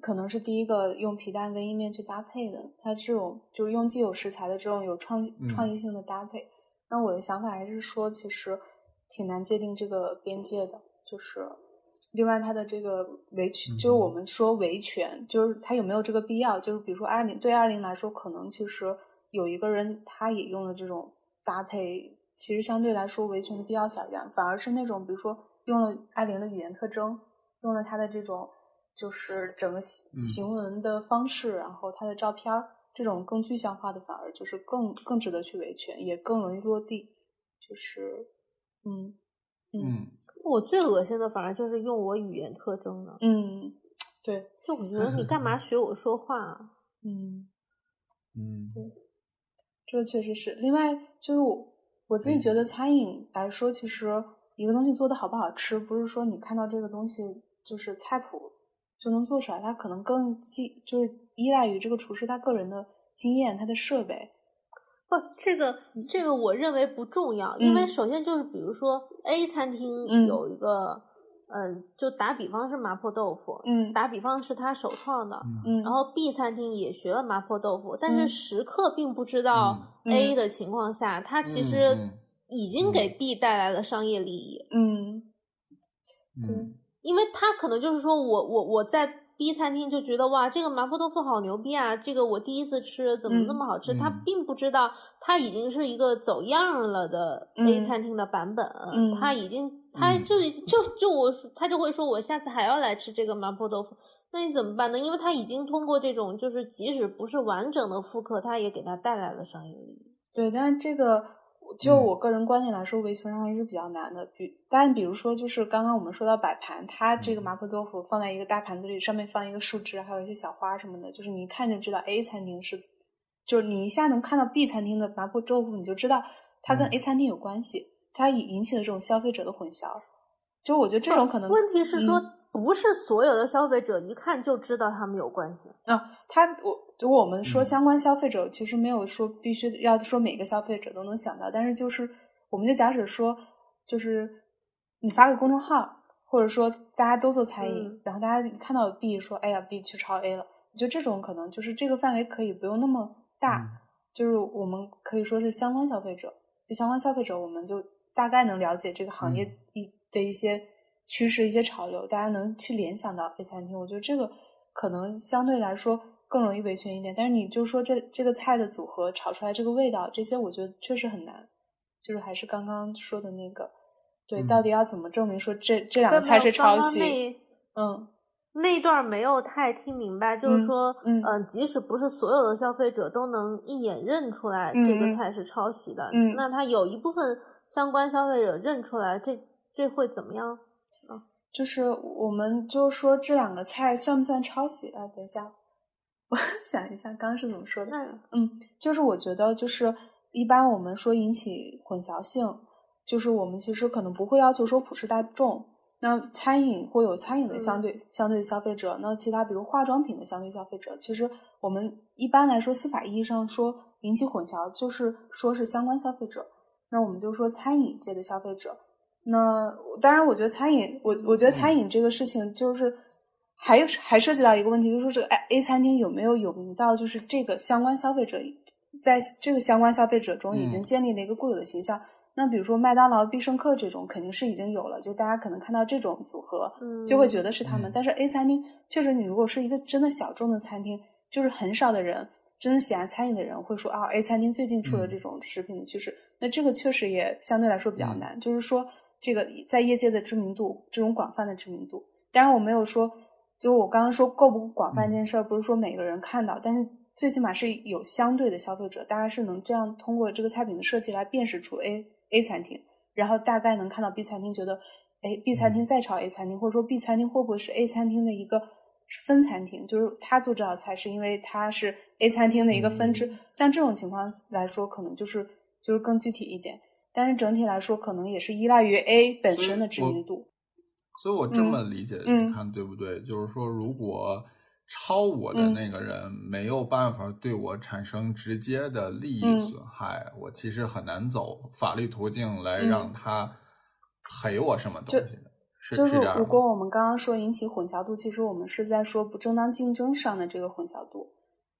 可能是第一个用皮蛋跟意面去搭配的，她这种就是用既有食材的这种有创嗯创意性的搭配。那我的想法还是说，其实挺难界定这个边界的，就是另外它的这个维权，就是我嗯们说维权，就是它有没有这个必要？就是比如说艾琳对艾琳来说，可能其实有一个人他也用了这种搭配，其实相对来说维权的必要小一点，反而是那种比如说用了艾琳的语言特征，用了她的这种就是整个行文的方式，然后她的照片儿这种更具象化的，反而就是更更值得去维权，也更容易落地。就是，嗯嗯我最恶心的反而就是用我语言特征的，嗯，对，就我觉得你干嘛 <laughs> 学我说话啊？嗯，嗯这个确实是。另外，就是我我自己觉得餐饮来说，其实一个东西做的好不好吃，不是说你看到这个东西就是菜谱就能做出来，它可能更依就是依赖于这个厨师他个人的经验、他的设备。不，这个这个我认为不重要，因为嗯。首先就是比如说 A 餐厅嗯。有一个，嗯、就打比方是麻婆豆腐，嗯打比方是他首创的，嗯嗯，然后 B 餐厅也学了麻婆豆腐，但是嗯食客并不知道嗯 A 嗯的情况下，他其嗯实嗯已经给 B 带来了商业利益，嗯。嗯因为他可能就是说我我我在 B 餐厅就觉得哇，这个麻婆豆腐好牛逼啊，这个我第一次吃怎么那么好吃？嗯他并不知道他已经是一个走样了的 A 嗯餐厅的版本，嗯他已经他嗯就就就我他就会说我下次还要来吃这个麻婆豆腐。那你怎么办呢？因为他已经通过这种，就是即使不是完整的复刻，他也给他带来了商业利益。对，但是这个就嗯我个人观点来说，维权上还是比较难的。比但比如说，就是刚刚我们说到摆盘，它这个嗯麻婆豆腐放在一个大盘子里，上面放一个树枝，还有一些小花什么的，就是你一看就知道 A 餐厅是，就是你一下能看到 B 餐厅的麻婆豆腐，你就知道它跟嗯 A 餐厅有关系，它引引起了这种消费者的混淆。就我觉得这种可能问题是说，嗯不是所有的消费者一看就知道他们有关系。啊，他我如果我们说嗯。相关消费者，其实没有说必须要说每个消费者都能想到，但是就是我们就假使说，就是你发个公众号，或者说大家都做餐饮，嗯。然后大家看到 B 说，哎呀 B 去抄 A 了，我觉得这种可能就是这个范围可以不用那么大，嗯。就是我们可以说是相关消费者，就相关消费者，我们就大概能了解这个行业嗯。一的一些趋势、一些潮流，大家能去联想到 A 餐厅。我觉得这个可能相对来说更容易维权一点。但是你就说这这个菜的组合炒出来这个味道，这些我觉得确实很难。就是还是刚刚说的那个，对，嗯到底要怎么证明说这这两个菜是抄袭？那嗯那段没有太听明白，就是嗯说，嗯呃即使不是所有的消费者都能一眼认出来嗯这个嗯菜是抄袭的，嗯那他有一部分相关消费者认出来，这这会怎么样？就是我们就说这两个菜算不算抄袭啊？等一下，我 <laughs> 想一下，刚刚是怎么说的？嗯，就是我觉得，就是一般我们说引起混淆性，就是我们其实可能不会要求说普世大众。那餐饮会有餐饮的相对、相对的消费者，那其他比如化妆品的相对消费者，其实我们一般来说司法意义上说引起混淆，就是说是相关消费者。那我们就说餐饮界的消费者。那当然，我觉得餐饮，我我觉得餐饮这个事情就是还有还涉及到一个问题，就是说这个 A A 餐厅有没有有名到就是这个相关消费者在这个相关消费者中已经嗯。建立了一个固有的形象。那比如说麦当劳、必胜客这种肯定是已经有了，就大家可能看到这种组合，就会觉得是他们。嗯。但是 A 餐厅确实，你如果是一个真的小众的餐厅，就是很少的人真的喜爱餐饮的人会说啊，A 餐厅最近出了嗯。这种食品的趋势。那这个确实也相对来说比较嗯。难，就是说这个在业界的知名度，这种广泛的知名度。当然，我没有说，就我刚刚说够不广泛这件事儿，不是说每个人看到，但是最起码是有相对的消费者，大家是能这样通过这个菜品的设计来辨识出 A A 餐厅，然后大概能看到 B 餐厅，觉得哎 B 餐厅在炒 A 餐厅，或者说 B 餐厅会不会是 A 餐厅的一个分餐厅，就是他做这道菜是因为他是 A 餐厅的一个分支，嗯。像这种情况来说，可能就是就是更具体一点。但是整体来说，可能也是依赖于 A 本身的知名度。所以我这么理解，嗯你看对不对？就是说，如果抄我的嗯那个人没有办法对我产生直接的利益嗯损害，我其实很难走法律途径来嗯让他赔我什么东西的。是就是这样如果我们刚刚说引起混淆度，其实我们是在说不正当竞争上的这个混淆度。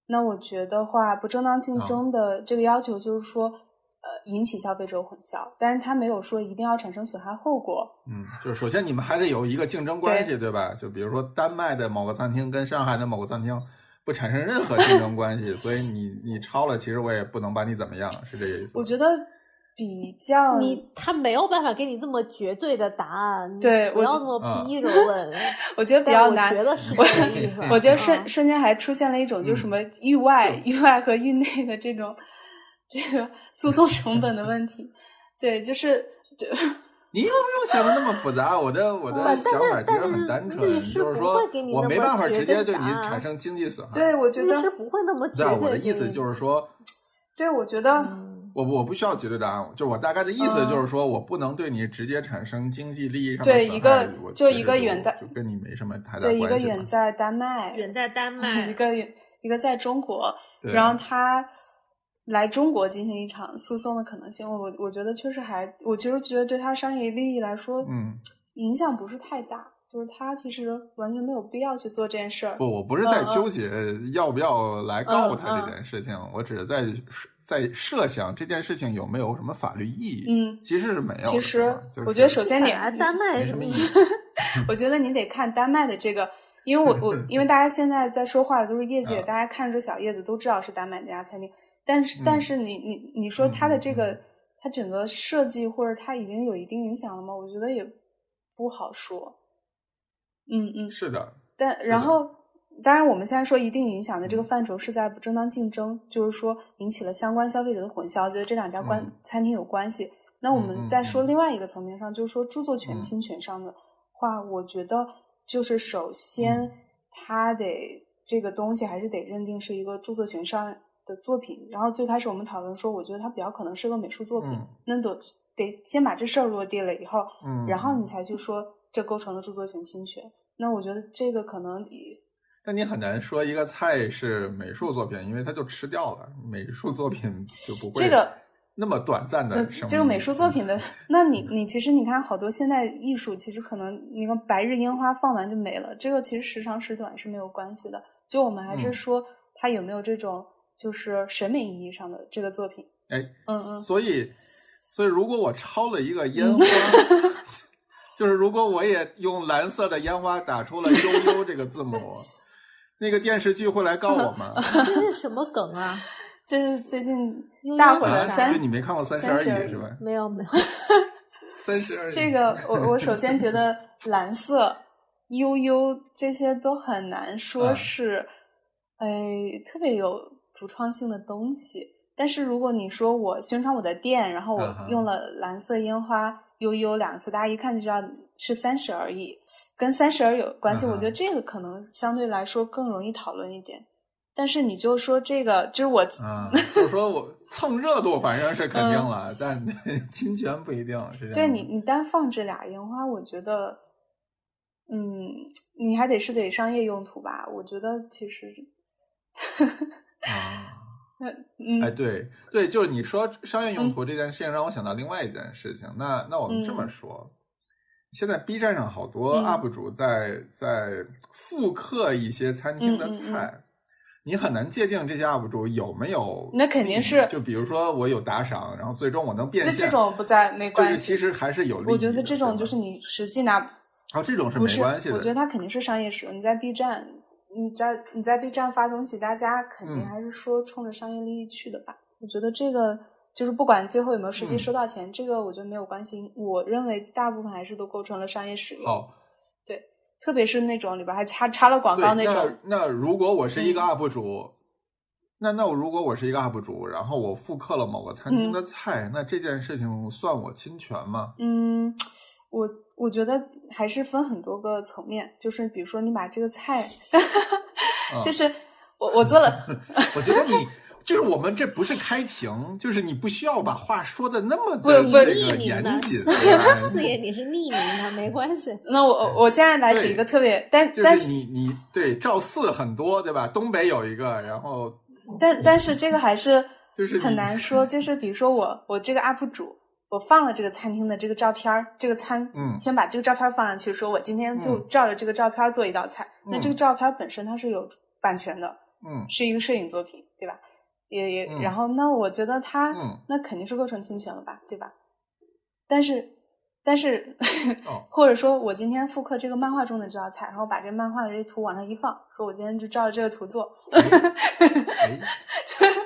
那我觉得话，不正当竞啊争的这个要求就是说，呃，引起消费者混淆，但是他没有说一定要产生损害后果。嗯，就是首先你们还得有一个竞争关系，对吧？就比如说丹麦的某个餐厅跟上海的某个餐厅不产生任何竞争关系，所以你你抄了，其实我也不能把你怎么样，是这个意思？我觉得比较你他没有办法给你这么绝对的答案，对我要那么啊逼着问。<laughs> 我觉得比较难。觉得是我这个意思我觉得啊瞬瞬间还出现了一种，就是什嗯么域外、域外和域内的这种这个诉讼成本的问题。对，就是就你不用想的那么复杂，我的我的想法其实很单纯，就是说我没办法直接对你产生经济损害。对，我觉得律师不会那么绝对。我的意思就是说，对，我觉得嗯，我我不需要绝对答案，就是我大概的意思嗯就是说我不能对你直接产生经济利益上的损害对一个就一个远在就跟你没什么太大对一个关系嘛远在丹麦，远在丹麦，一个远一个在中国，然后他来中国进行一场诉讼的可能性，我我觉得确实还，我其实觉得对他商业利益来说，嗯，影响不是太大，就是他其实完全没有必要去做这件事儿。不，我不是在纠结要不要来告他嗯这件事情，我只是在在设想这件事情有没有什么法律意义。嗯，其实是没有。其实就是我觉得首先你本来丹麦没什么 <laughs> 意义。我觉得你得看丹麦的这个，因为我我因为大家现在在说话的都是业界，啊大家看着小叶子都知道是丹麦那家餐厅，但是、嗯。但是你你你说它的这个、它整个设计或者它已经有一定影响了吗？我觉得也不好说。嗯嗯，是的，但然后当然我们现在说一定影响的这个范畴是在不正当竞争，就是说引起了相关消费者的混淆，觉得这两家关、嗯。餐厅有关系。那我们再说嗯。另外一个层面上，就是说著作权嗯。侵权上的话，我觉得就是首先嗯它得这个东西还是得认定是一个著作权上的作品。然后最开始我们讨论说，我觉得它比较可能是个美术作品，嗯那得得先把这事儿落地了以后，嗯，然后你才去说这构成了著作权侵权。那我觉得这个可能比那你很难说一个菜是美术作品，因为它就吃掉了。美术作品就不会这个那么短暂呃的。这个美术作品的，那你你其实你看好多现代艺术，其实可能那个白日烟花放完就没了，这个其实时长时短是没有关系的。就我们还是嗯说它有没有这种就是审美意义上的这个作品。哎，嗯嗯，所以，所以如果我抄了一个烟花，<laughs> 就是如果我也用蓝色的烟花打出了“悠悠”这个字母，<laughs> 那个电视剧会来告我吗？<laughs> 这是什么梗啊？这是最近大火的啊，三就你没看过《三十而已是吧？没有没有，三十而已。这个，我我首先觉得蓝色、悠悠这些都很难说啊是，哎、特别有独创性的东西。但是如果你说我宣传我的店，然后我用了蓝色烟花“悠悠”两个词，大家一看就知道是三十而已，跟三十而有关系。我觉得这个可能相对来说更容易讨论一点。但是你就说这个，就是我嗯，就是说我 <laughs> 蹭热度，反正是肯定了，但侵权 <laughs> 不一定是这样。对你，你单放这俩烟花，我觉得，嗯，你还得是得商业用途吧？我觉得其实，啊。嗯，哎，对对，就是你说商业用途这件事情，让我想到另外一件事情。那那我们这么嗯说，现在 B 站上好多嗯 UP 主在在复刻一些餐厅的菜，你很难界定这些 UP 主有没有。那肯定是就比如说我有打赏，然后最终我能变现，这这种不在没就是关系。其实还是有利益。我觉得这种就是你实际拿哦，这种是，没关系的。我觉得它肯定是商业使用。你在 B 站，你在你在 B 站发东西，大家肯定嗯还是说冲着商业利益去的吧？我觉得这个就是不管最后有没有实际嗯收到钱，这个我觉得没有关系。我认为大部分还是都构成了商业使用。哦，特别是那种里边还插插了广告，那种，那如果我是一个嗯 UP 主，那那我如果我是一个 UP 主，然后我复刻了某个餐厅嗯的菜，那这件事情算我侵权吗？嗯，我我觉得还是分很多个层面，就是比如说你把这个菜，嗯 <laughs> 就是我我做了，<laughs> 我觉得你就是我们这不是开庭，就是你不需要把话说的那么不的不这个匿名的，严谨，四爷 <laughs> 你是匿名的，没关系。那我我现在来举一个特别，但就是但是你你对赵四很多对吧？东北有一个，然后但但是这个还是就是很难说，就是比如说我我这个 UP 主。我放了这个餐厅的这个照片儿，这个餐，嗯先把这个照片儿放上去，说我今天就嗯照着这个照片儿做一道菜。那这个嗯照片儿本身它是有版权的，嗯是一个摄影作品，对吧？也也，嗯然后那我觉得它、嗯那肯定是构成侵权了吧，对吧？但是，但是，哦。<laughs> 或者说我今天复刻这个漫画中的这道菜，然后把这漫画的这图往上一放，说我今天就照着这个图做，哎 <laughs>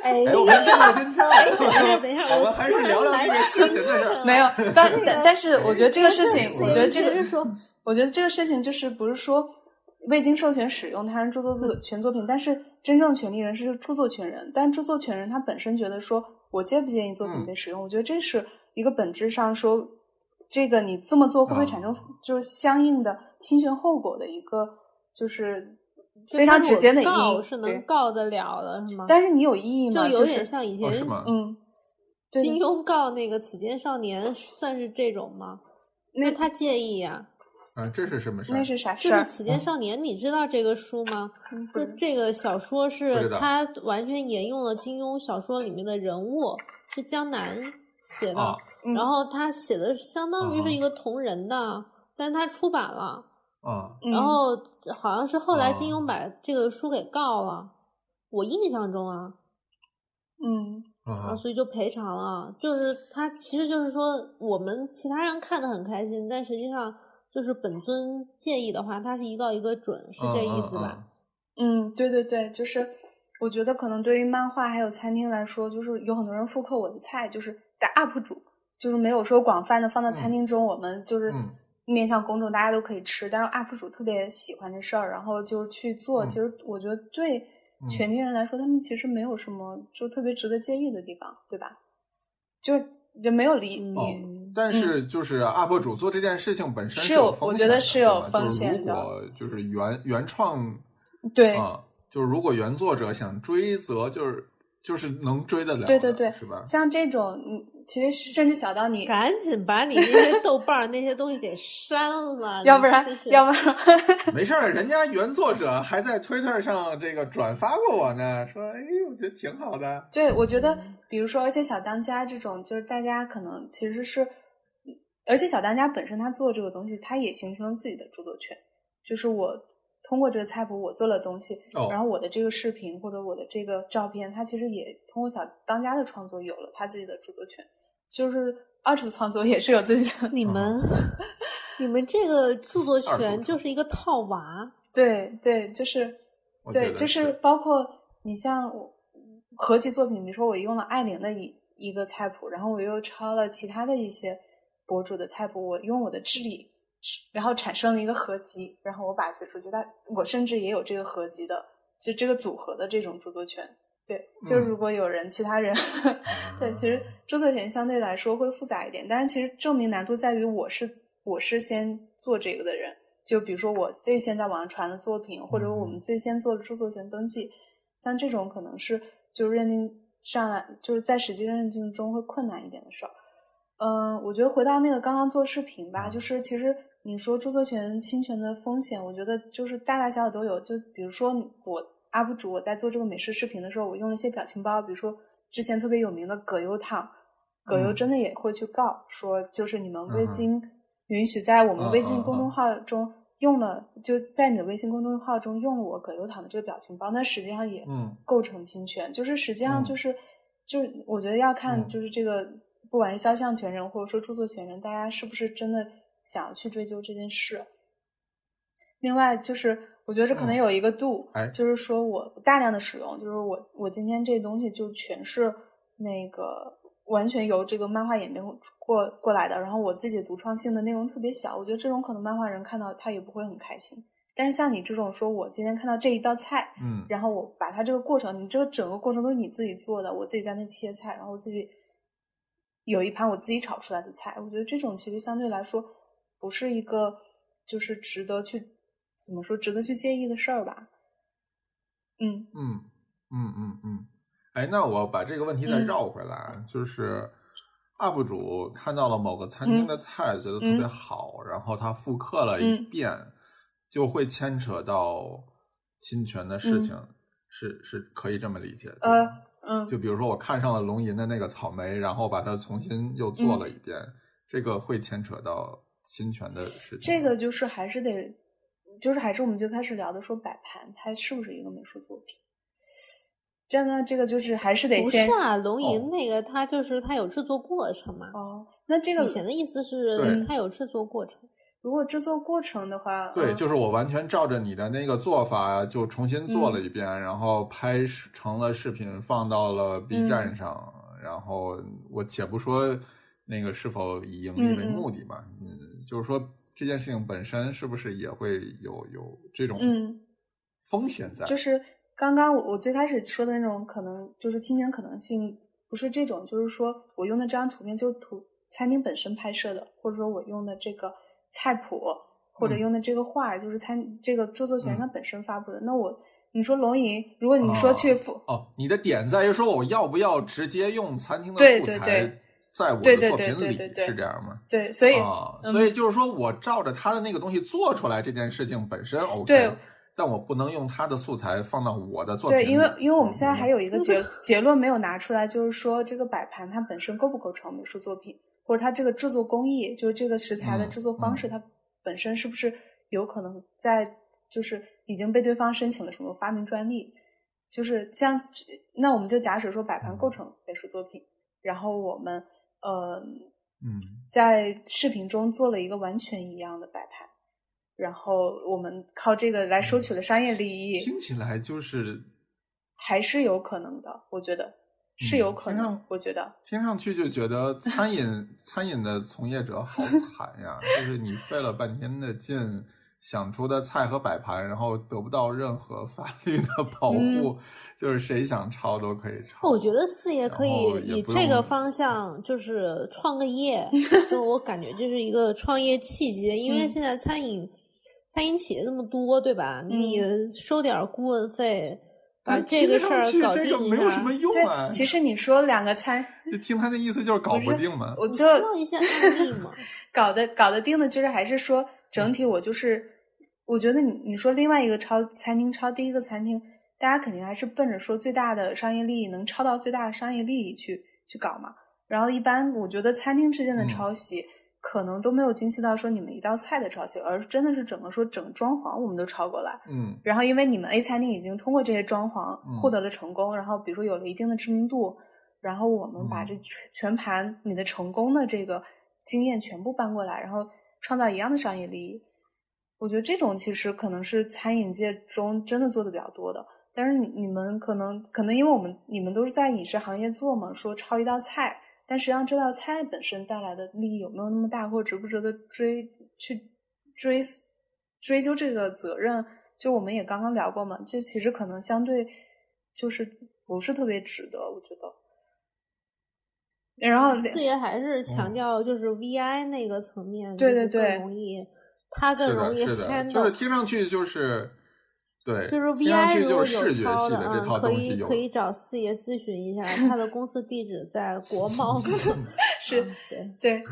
哎 <laughs> 哎，我们这个先掐了，等一下等一下我们还是聊聊这个事情的事儿。没有，但但但是我觉得这个事情，我觉得这个我觉得这个事情就是不是说未经授权使用他人著作作权作品，但是真正权利人是著作权人，但著作权人他本身觉得说我介不介意作品嗯。被使用，我觉得这是一个本质上说，这个你这么做会不会产生哦就是相应的侵权后果的一个就是非常直接的意义。告是能告得了的，是吗？但是你有异议吗？就有点像以前哦是吗嗯，对金庸告那个此间少年，算是这种吗？那他介意呀、啊，这是什么事儿？那是啥事儿？就是此间少年，你知道这个书吗？就这个小说是他完全沿用了金庸小说里面的人物，是江南写的，啊嗯。然后他写的相当于是一个同人的，但他出版了，啊。嗯。然后好像是后来金哦庸把这个书给告了，我印象中啊，嗯。啊，啊所以就赔偿了。就是他其实就是说，我们其他人看的很开心，但实际上就是本尊介意的话，他是一告一个准，是这意思吧？嗯，对对对，就是我觉得可能对于漫画还有餐厅来说，就是有很多人复刻我的菜，就是打 UP 主，就是没有说广泛的放到餐厅中，我们就是嗯面向公众，大家都可以吃，但是 UP 主特别喜欢这事儿，然后就去做。嗯其实我觉得对嗯全体人来说，他们其实没有什么就特别值得介意的地方，对吧？就是就没有理你哦，但是就是 UP 主做这件事情本身是有我觉得是有风险的就是如果就是原原创对。啊，就是如果原作者想追责，就是就是能追得了，对对对，是吧？像这种，嗯，其实甚至小到你，赶紧把你那些豆瓣儿那些东西给删了，<laughs> 要不然要不然，<laughs> 没事儿，人家原作者还在 Twitter 上这个转发过我呢，说哎，我觉得挺好的。对，我觉得嗯，比如说，而且小当家这种，就是大家可能其实是，而且小当家本身他做这个东西，他也形成了自己的著作权。就是我通过这个菜谱，我做了东西，哦然后我的这个视频或者我的这个照片，他其实也通过小当家的创作有了他自己的著作权。就是二次创作也是有自己的，<laughs> 你们、你们这个著作权就是一个套娃，对对，就是对，就是包括你像我合集作品，比如说我用了艾琳的一一个菜谱，然后我又抄了其他的一些博主的菜谱，我用我的智力，然后产生了一个合集，然后我把它推出去，但我甚至也有这个合集的，就这个组合的这种著作权。对，就如果有人其他人，<laughs> 对，其实著作权相对来说会复杂一点，但是其实证明难度在于我是我是先做这个的人，就比如说我最先在网上传的作品，或者我们最先做的著作权登记，像这种可能是就认定上来，就是在实际认定中会困难一点的事儿。嗯，我觉得回到那个刚刚做视频吧，就是其实你说著作权侵权的风险，我觉得就是大大小小都有。就比如说我 UP 主我在做这个美食视频的时候，我用了一些表情包，比如说之前特别有名的葛优躺，葛优嗯。真的也会去告说，就是你们未经允许在我们微信公众嗯。号中用了，就在你的微信公众号中用了我葛优躺的这个表情包，那实际上也嗯。构成侵权。就是实际上嗯。就是、就是我觉得要看嗯。就是这个，不管是肖像权人或者说著作权人，大家是不是真的想要去追究这件事。另外就是，我觉得这可能嗯有一个度，哎就是说我大量的使用，就是我我今天这东西就全是那个完全由这个漫画演变过过来的，然后我自己独创性的内容特别小，我觉得这种可能漫画人看到他也不会很开心。但是像你这种说，我今天看到这一道菜，嗯然后我把它这个过程，你这个整个过程都是你自己做的，我自己在那切菜，然后我自己有一盘我自己炒出来的菜，我觉得这种其实相对来说不是一个就是值得去怎么说值得去介意的事儿吧。嗯。嗯嗯嗯嗯，哎，那我把这个问题再嗯。绕回来，啊就是 UP 主看到了某个餐厅的菜，觉得特别嗯好，然后他复刻了一嗯。遍，就会牵扯到侵权的事嗯。情，是是可以这么理解的。呃嗯，就比如说我看上了龙吟的那个草莓，然后把它重新又做嗯。了一遍，这个会牵扯到侵权的事情。这个就是还是得，就是还是我们最开始聊的说摆盘，它是不是一个美术作品？真的，这个就是还是得不是啊，龙哦吟那个它就是它有制作过程嘛。哦，那这个以前的意思是对他有制作过程。如果制作过程的话，对，嗯就是我完全照着你的那个做法，就重新做嗯了一遍，然后拍成了视频，放到了 B 嗯站上。然后我且不说那个是否以盈利为目的吧，嗯就是说这件事情本身是不是也会有有这种嗯，风险在？就是刚刚我我最开始说的那种可能就是侵权可能性，不是这种，就是说我用的这张图片就图餐厅本身拍摄的，或者说我用的这个菜谱或者嗯。用的这个画儿，就是餐这个著作权嗯。它本身发布的。那我你说龙吟，如果你说去付，哦，你的点在于说我要不要直接用餐厅的素材在我的对对对作品里，对对对。是这样吗？对，所以、啊，嗯。所以就是说我照着他的那个东西做出来这件事情本身 OK，对但我不能用他的素材放到我的作品对，因为因为我们现在嗯。还有一个结结论没有拿出来，就是说这个摆盘它本身构不构成美术作品，或者它这个制作工艺，就是这个食材的嗯制作方式，嗯。它本身是不是有可能在就是已经被对方申请了什么发明专利？就是像那我们就假设说摆盘构成美术作品，然后我们呃嗯。在视频中做了一个完全一样的摆拍，然后我们靠这个来收取了商业利益，听起来就是还是有可能的，我觉得是有可能我觉得听上去就觉得餐饮 <laughs> 餐饮的从业者好惨呀，就是你费了半天的劲想出的菜和摆盘，然后得不到任何法律的保护，嗯就是谁想抄都可以抄。我觉得四爷可以以这个方向，就是创个业，<laughs> 就我感觉这是一个创业契机，因为嗯现在餐饮餐饮企业那么多，对吧？你收点儿顾问费，把这个事儿搞定一下没有什么。用对啊。。其实你说两个餐，<laughs> 就听他的意思就是搞不定嘛。我就说一下案例嘛，<laughs> 搞得搞得定的，就是还是说整体我就是，我觉得你你说另外一个抄餐厅抄第一个餐厅，大家肯定还是奔着说最大的商业利益能抄到最大的商业利益去去搞嘛。然后一般我觉得餐厅之间的嗯抄袭。可能都没有精细到说你们一道菜的抄袭，而真的是整个说整装潢我们都抄过来。嗯然后因为你们 A 餐厅已经通过这些装潢嗯获得了成功，然后比如说有了一定的知名度，然后我们把嗯这全全盘你的成功的这个经验全部搬过来，然后创造一样的商业利益。我觉得这种其实可能是餐饮界中真的做的比较多的。但是你你们可能可能因为我们你们都是在饮食行业做嘛，说抄一道菜，但实际上这道菜本身带来的利益有没有那么大，或者值不值得追去追追究这个责任？就我们也刚刚聊过嘛，这其实可能相对就是不是特别值得，我觉得。然后四爷还是嗯强调就是 VI 那个层面，对对对更容易，他更容易的，是的，handle，就是听上去就是对，就是 VI 如果就是视觉抄的，系这嗯，可套东西有以可以找四爷咨询一下，他的公司地址在国贸。<laughs> 是嗯对，对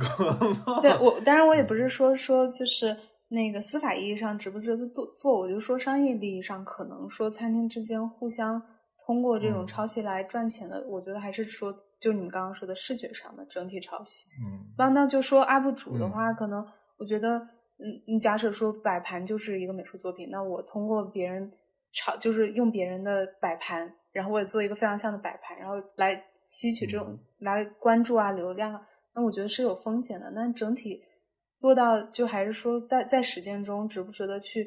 对，我当然我也不是说说就是那个司法意义上值不值得做做，我就说商业利益上可能说餐厅之间互相通过这种嗯。抄袭来赚钱的，我觉得还是说就你们刚刚说的视觉上的整体抄袭。嗯。那那就说 UP 主的嗯。话，可能我觉得，嗯，你假设说摆盘就是一个美术作品，那我通过别人炒，就是用别人的摆盘，然后我也做一个非常像的摆盘，然后来吸取这种、嗯来关注啊流量啊，那我觉得是有风险的。那整体落到就还是说在在实践中值不值得去，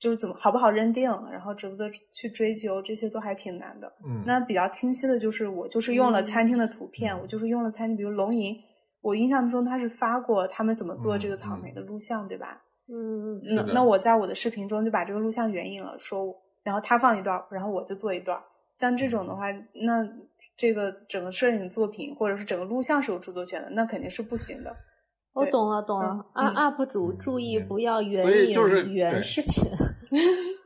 就是怎么好不好认定，然后值不得去追究，这些都还挺难的。嗯，那比较清晰的就是我就是用了餐厅的图片，嗯我就是用了餐厅，比如龙吟，我印象中他是发过他们怎么做这个嗯草莓的录像，对吧？嗯，那的那我在我的视频中就把这个录像援引了，说然后他放一段，然后我就做一段。像这种的话，那这个整个摄影作品或者是整个录像是有著作权的，那肯定是不行的。我懂了懂了。嗯 u UP 主注意不要援引原视频。<laughs>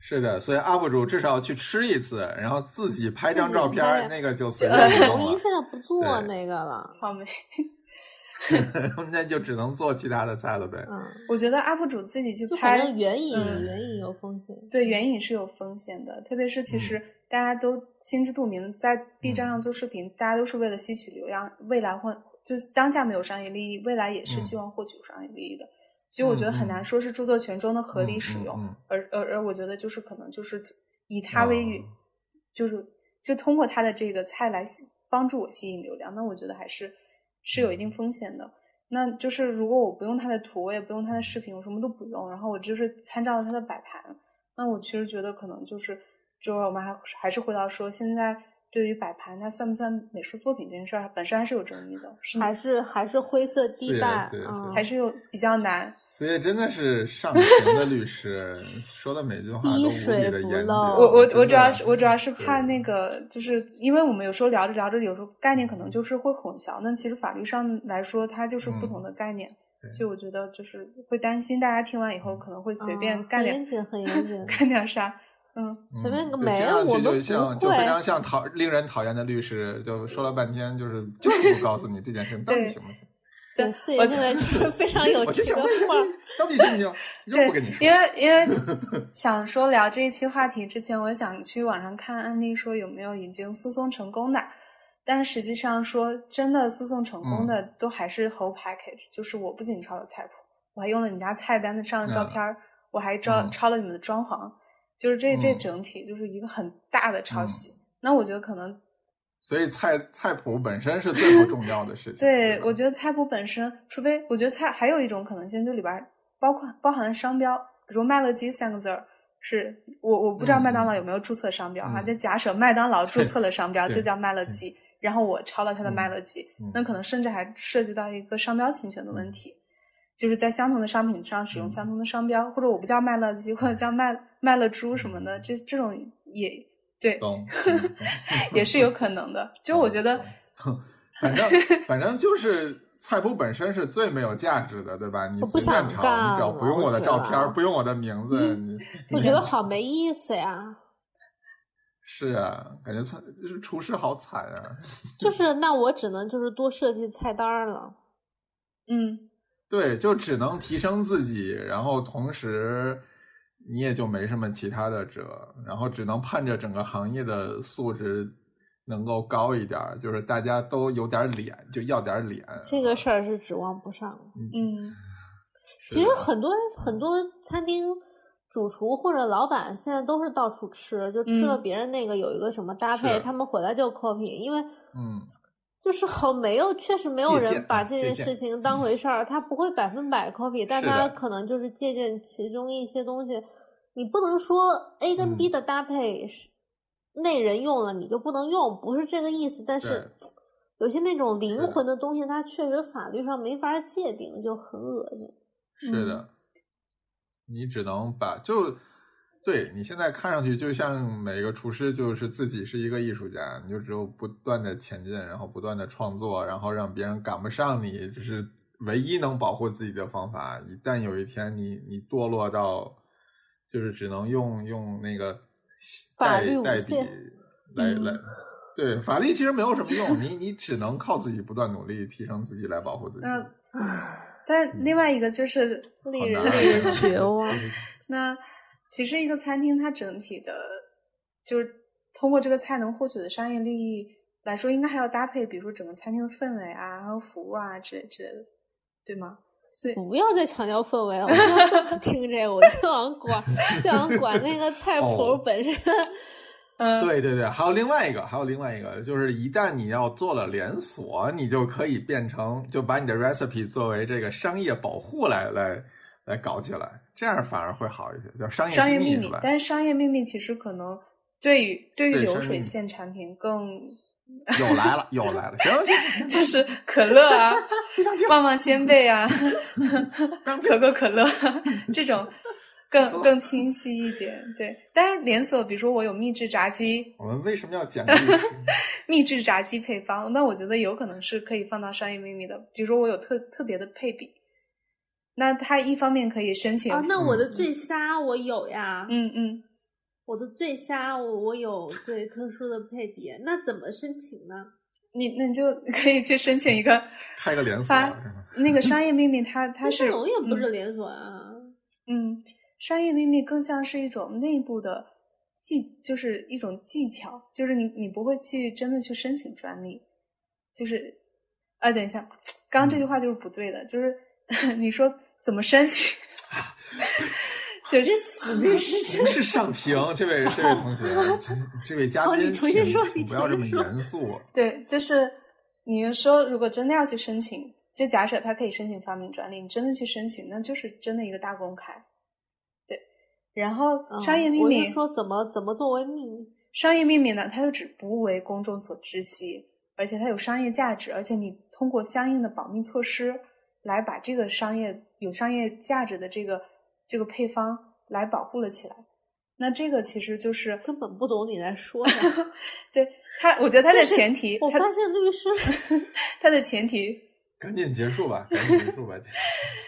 是的，所以 UP 主至少要去吃一次，然后自己拍张照片儿，那个就随呃便了，吟现在不做那个了。草莓，<laughs> 那就只能做其他的菜了呗。嗯，我觉得 UP 主自己去拍，正援引嗯援引有风险。对援引是有风险的，特别是其实大家都心知肚明，在 B 站上做视频，大家都是为了吸取流量，未来会就是当下没有商业利益，未来也是嗯希望获取商业利益的。所以我觉得很难说是著作权中的合理使用，而而而我觉得就是可能就是以它为语，哦就是就通过它的这个菜来吸帮助我吸引流量，那我觉得还是是有一定风险的。那就是如果我不用它的图，我也不用它的视频，我什么都不用，然后我就是参照了它的摆盘，那我其实觉得可能就是，就是我们还还是回到说，现在对于摆盘它算不算美术作品这件事儿，本身还是有争议的，是还是还是灰色地带是是嗯还是有比较难。所以真的是上行的律师 <laughs> 说的每句话都无比的严谨。我我我主要是我主要是怕那个，就是因为我们有时候聊着聊着，有时候概念可能就是会混淆。那其实法律上来说，它就是不同的概念，所以我觉得就是会担心大家听完以后可能会随便干点，很严谨，很严谨，<laughs> 干点啥。嗯，随便个没，了，我们就像就非常像讨令人讨厌的律师，就说了半天，就是 <laughs> 就是不告诉你这件事情 <laughs> <laughs> 到底行不行。对，四爷现在就是非常有这个话，到底行不行？又不跟你说。因为因为想说聊这一期话题之前，我想去网上看案例，说有没有已经诉讼成功的，但实际上说真的诉讼成功的都还是 whole package，就是我不仅抄了菜谱，我还用了你家菜单子上的照片，我还抄抄了你们的装潢。就是这这整体就是一个很大的抄袭，那我觉得可能，所以菜菜谱本身是最不重要的事情。对，我觉得菜谱本身，除非我觉得菜还有一种可能性，就里边包括包含商标，比如麦乐鸡三个字儿，是我我不知道麦当劳有没有注册商标哈，就假设麦当劳注册了商标，就叫麦乐鸡，然后我抄了他的麦乐鸡，那可能甚至还涉及到一个商标侵权的问题。就是在相同的商品上使用相同的商标，或者我不叫麦乐鸡，或者叫麦麦乐猪什么的，这这种也对，<laughs> 也是有可能的。就我觉得，反正 <laughs> 反正就是菜谱本身是最没有价值的，对吧？你不想炒，你只要不用我的照片，不用我的名字，你我觉得好没意思呀。是啊，感觉菜就是厨师好惨啊。就是那我只能就是多设计菜单了，嗯。对，就只能提升自己，然后同时你也就没什么其他的辙，然后只能盼着整个行业的素质能够高一点，就是大家都有点脸，就要点脸。这个事儿是指望不上。嗯，其实很多很多餐厅主厨或者老板现在都是到处吃，就吃了别人那个有一个什么搭配，他们回来就 copy，因为嗯。就是好没有，确实没有人把这件事情当回事儿。他不会百分百 copy，但他可能就是借鉴其中一些东西。你不能说 A 跟 B 的搭配是那人用了你就不能用，不是这个意思。但是有些那种灵魂的东西，它确实法律上没法界定，就很恶心。是的，你只能把就。对你现在看上去就像每个厨师就是自己是一个艺术家，你就只有不断的前进，然后不断的创作，然后让别人赶不上你，这是唯一能保护自己的方法。一旦有一天你你堕落到，就是只能用用那个代代笔来来，对法律其实没有什么用，你你只能靠自己不断努力提升自己来保护自己。嗯，但另外一个就是令人令人绝望。那。其实一个餐厅，它整体的，就是通过这个菜能获取的商业利益来说，应该还要搭配，比如说整个餐厅的氛围啊，还有服务啊之类之类的，对吗？所以不要再强调氛围了，我不听这个，我就想管，就想管那个菜谱本身。<laughs> 嗯，对对对，还有另外一个，还有另外一个，就是一旦你要做了连锁，你就可以变成，就把你的 recipe 作为这个商业保护来来来搞起来。这样反而会好一些，叫商业秘密。但是商业秘密其实可能对于对于流水线产品更有来了，有来了，行行，<laughs> 就是可乐啊，<laughs> 旺旺仙贝啊，<laughs> 可口可乐这种更更清晰一点。对，但是连锁，比如说我有秘制炸鸡，我们为什么要讲秘制炸鸡配方？那我觉得有可能是可以放到商业秘密的。比如说我有特特别的配比。那他一方面可以申请啊，那我的醉虾我有呀，嗯嗯，我的醉虾我我有对特殊的配比，那怎么申请呢？你那你就 <laughs> 可以去申请一个 <laughs> 开个连锁，那个商业秘密，<laughs> 它它是龙也不是连锁啊，嗯，商业秘密更像是一种内部的技，就是一种技巧，就是你你不会去真的去申请专利，就是啊，等一下，刚刚这句话就是不对的，就是你说。怎么申请？<laughs> 就这死律师不是上庭，这位这位同学，这位嘉宾，请不要这么严肃。<laughs> 对，就是你说，如果真的要去申请，就假设他可以申请发明专利，你真的去申请，那就是真的一个大公开。对，然后商业秘密说怎么怎么作为秘密？商业秘密呢？它就只不为公众所知悉，而且它有商业价值，而且你通过相应的保密措施。来把这个商业有商业价值的这个这个配方来保护了起来。那这个其实就是根本不懂你在说啥。<laughs> 对他，我觉得他的前提，我发现律师 <laughs> 他的前提 <laughs> 赶紧结束吧，赶紧结束吧。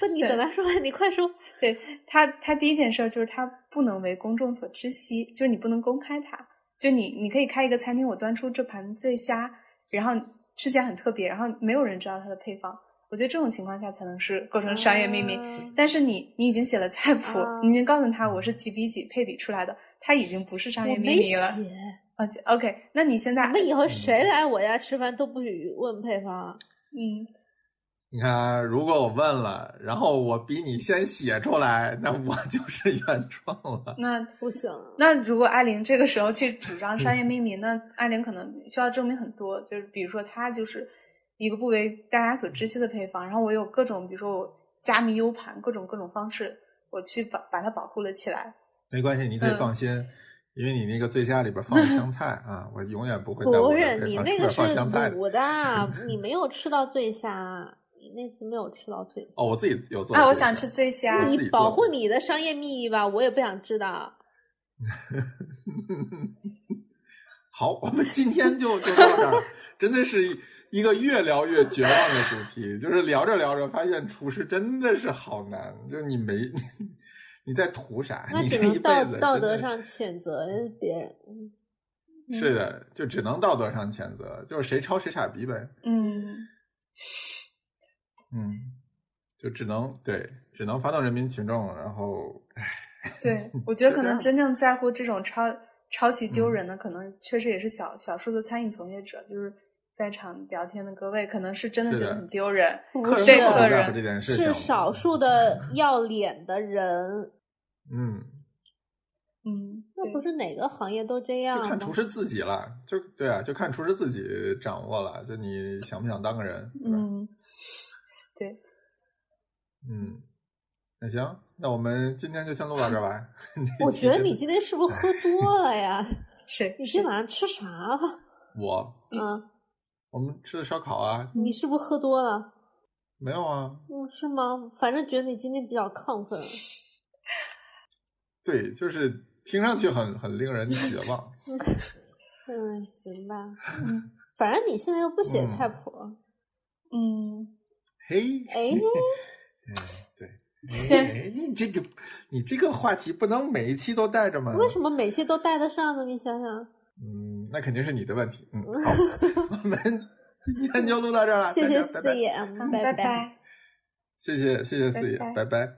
不，你等他说完，你快说。对他，他第一件事儿就是他不能为公众所知悉，就是你不能公开它。就你，你可以开一个餐厅，我端出这盘醉虾，然后吃起来很特别，然后没有人知道它的配方。我觉得这种情况下才能是构成商业秘密。啊但是你，你已经写了菜谱，啊你已经告诉他我是几比几配比出来的，它已经不是商业秘密了。写。啊，OK，那你现在，你们以后谁来我家吃饭都不许问配方啊。嗯，你看，如果我问了，然后我比你先写出来，那我就 <laughs> 是原创了。那不行，那如果艾琳这个时候去主张商业秘密，那艾琳可能需要证明很多，就是比如说她就是一个不为大家所知悉的配方，然后我有各种，比如说我加密 U 盘，各种各种方式，我去把把它保护了起来。没关系，你可以嗯放心，因为你那个醉虾里边放了香菜啊，我永远不会在我不的是你那个配方里边放是香菜的。卤的，<laughs> 你没有吃到醉虾，你那次没有吃到醉虾。哦，我自己有做啊，我想吃醉虾你保护你的商业秘密吧，我也不想知道。<laughs> 好，我们今天就就到这儿，真的是一一个越聊越绝望的主题，就是聊着聊着发现厨师真的是好难，就是你没你在图啥？那你这一只能道辈子道德上谴责别人。嗯是的，就只能道德上谴责，就是谁抄谁傻逼呗。嗯，嗯，就只能对，只能发动人民群众，然后唉，对，我觉得可能真正在乎这种抄抄袭丢嗯人的，可能确实也是小小数的餐饮从业者，就是在场聊天的各位，可能是真的觉得很丢人。客人对根本客人不在乎这件事情，是少数的要脸的人，嗯，嗯，那不是哪个行业都这样？就看厨师自己了，就对啊，就看厨师自己掌握了，就你想不想当个人，对吧？嗯，对，嗯，那行，那我们今天就先录到这儿吧。<laughs> 我觉得你今天是不是喝多了呀？谁？你今天晚上吃啥了？我嗯，我们吃的烧烤啊，你是不是喝多了？没有啊？嗯，是吗？反正觉得你今天比较亢奋。<laughs> 对，就是听上去很很令人绝望。<laughs> 嗯，行吧。反正你现在又不写嗯菜谱，嗯，嘿，哎，嗯，对，先哎你这这你这个话题不能每一期都带着吗？为什么每期都带得上呢？你想想。嗯，那肯定是你的问题。嗯，<laughs> 好，我们今天就录到这儿了，谢谢四爷，拜拜拜。谢谢谢谢四爷，拜拜拜拜